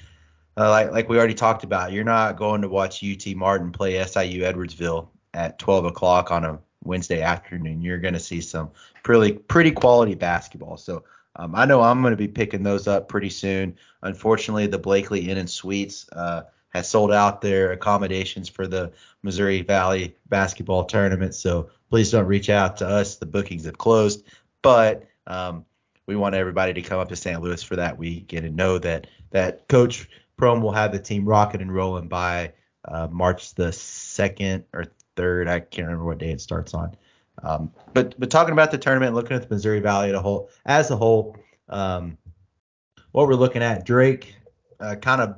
uh, like like we already talked about, you're not going to watch UT Martin play SIU Edwardsville at 12 o'clock on a Wednesday afternoon. You're going to see some pretty pretty quality basketball. So um, I know I'm going to be picking those up pretty soon. Unfortunately, the Blakely Inn and Suites uh, has sold out their accommodations for the Missouri Valley basketball tournament. So please don't reach out to us. The bookings have closed, but um, we want everybody to come up to St. Louis for that weekend and know that that Coach Prohm will have the team rocking and rolling by uh, March the second or third. I can't remember what day it starts on. Um, but but talking about the tournament, looking at the Missouri Valley a whole, as a whole, um, what we're looking at, Drake uh, kind of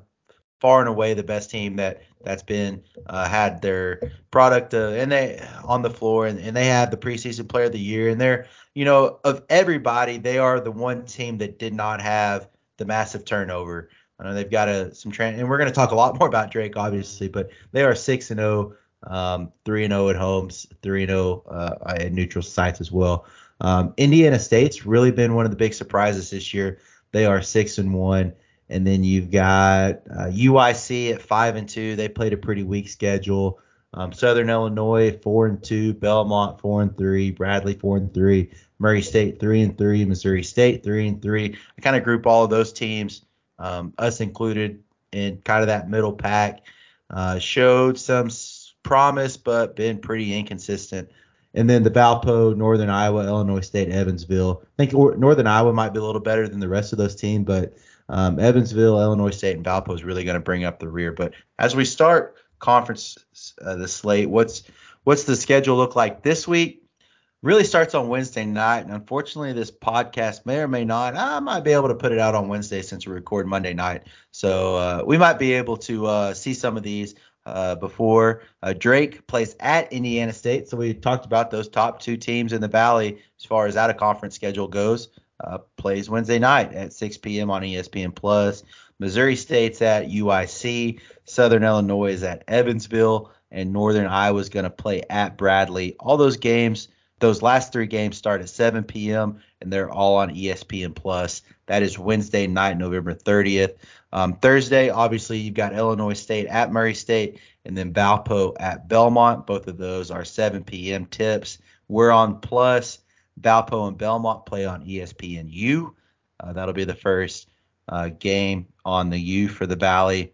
far and away the best team that that's been uh, had their product uh, and they on the floor and, and they have the preseason player of the year and they're you know of everybody they are the one team that did not have the massive turnover. I know they've got a some trend and we're going to talk a lot more about Drake obviously, but they are six and zero, oh, um, three and zero oh at homes, three and zero oh, uh, at neutral sites as well. Um, Indiana State's really been one of the big surprises this year. They are six and one. And then you've got uh, UIC at five and two. They played a pretty weak schedule. Um, Southern Illinois four and two, Belmont four and three, Bradley four and three, Murray State three and three, Missouri State three and three. I kind of group all of those teams, um, us included, in kind of that middle pack. Uh, showed some promise, but been pretty inconsistent. And then the Valpo, Northern Iowa, Illinois State, Evansville. I think Northern Iowa might be a little better than the rest of those teams, but um, Evansville, Illinois State, and Valpo is really going to bring up the rear. But as we start conference uh, the slate, what's what's the schedule look like this week? Really starts on Wednesday night, and unfortunately, this podcast may or may not. I might be able to put it out on Wednesday since we record Monday night, so uh, we might be able to uh, see some of these uh, before. Uh, Drake plays at Indiana State, so we talked about those top two teams in the Valley as far as out of conference schedule goes. Uh, plays Wednesday night at 6 p.m. on ESPN Plus. Missouri State's at UIC. Southern Illinois is at Evansville, and Northern Iowa is going to play at Bradley. All those games, those last three games start at 7 p.m. and they're all on ESPN Plus. That is Wednesday night, November 30th. Um, Thursday, obviously, you've got Illinois State at Murray State and then Valpo at Belmont. Both of those are 7 p.m. tips. We're on Plus. Valpo and Belmont play on ESPNU. Uh, that'll be the first uh, game on the U for the Valley.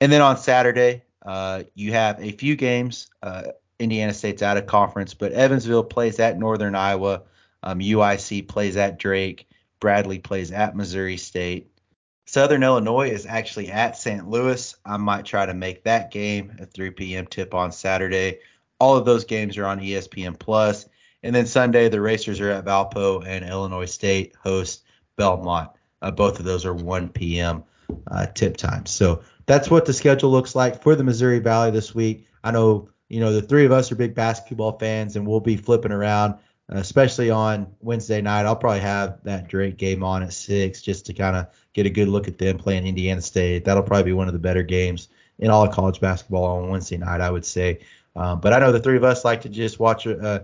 And then on Saturday, uh, you have a few games. Uh, Indiana State's out of conference, but Evansville plays at Northern Iowa. Um, UIC plays at Drake. Bradley plays at Missouri State. Southern Illinois is actually at St. Louis. I might try to make that game a 3 p.m. tip on Saturday. All of those games are on ESPN Plus. And then Sunday, the Racers are at Valpo and Illinois State host Belmont. Uh, both of those are 1 p.m. Uh, tip time. So that's what the schedule looks like for the Missouri Valley this week. I know, you know, the three of us are big basketball fans, and we'll be flipping around, especially on Wednesday night. I'll probably have that Drake game on at six just to kind of get a good look at them playing Indiana State. That'll probably be one of the better games in all of college basketball on Wednesday night, I would say. Um, but I know the three of us like to just watch uh,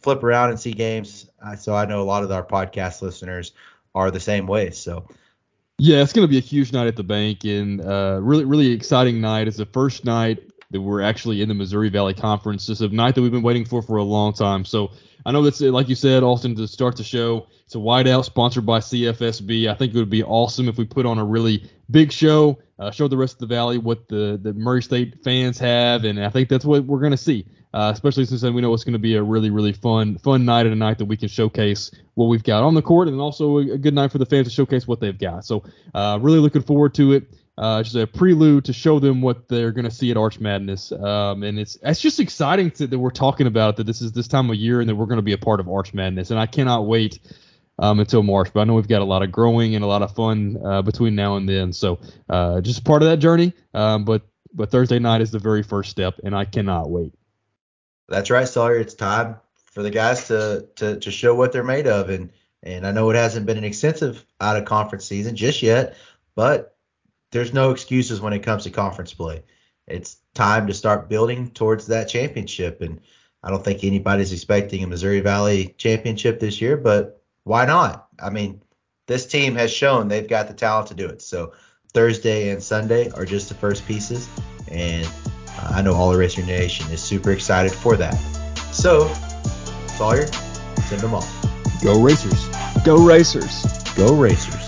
flip around and see games. So I know a lot of our podcast listeners are the same way. So. Yeah, it's going to be a huge night at the bank and uh, really, really exciting night. It's the first night that we're actually in the Missouri Valley Conference. It's a night that we've been waiting for for a long time. So I know that's like you said, Austin, to start the show. It's a whiteout sponsored by CFSB. I think it would be awesome if we put on a really big show, uh, show the rest of the Valley what the the Murray State fans have, and I think that's what we're going to see uh, especially since then we know it's going to be a really really fun fun night and a night that we can showcase what we've got on the court and also a, good night for the fans to showcase what they've got. So uh, really looking forward to it. Uh, just a prelude to show them what they're going to see at Arch Madness, um, and it's it's just exciting to, that we're talking about that this is this time of year and that we're going to be a part of Arch Madness, and I cannot wait um, until March. But I know we've got a lot of growing and a lot of fun uh, between now and then. So uh, just part of that journey. Um, but but Thursday night is the very first step, and I cannot wait. That's right, Sawyer. It's time for the guys to to to show what they're made of, and and I know it hasn't been an extensive out of conference season just yet, but there's no excuses when it comes to conference play. It's time to start building towards that championship, and I don't think anybody's expecting a Missouri Valley championship this year, but why not? I mean, this team has shown they've got the talent to do it. So Thursday and Sunday are just the first pieces, and I know All the Racer Nation is super excited for that. So, Sawyer, send them off. Go Racers. Go Racers. Go Racers.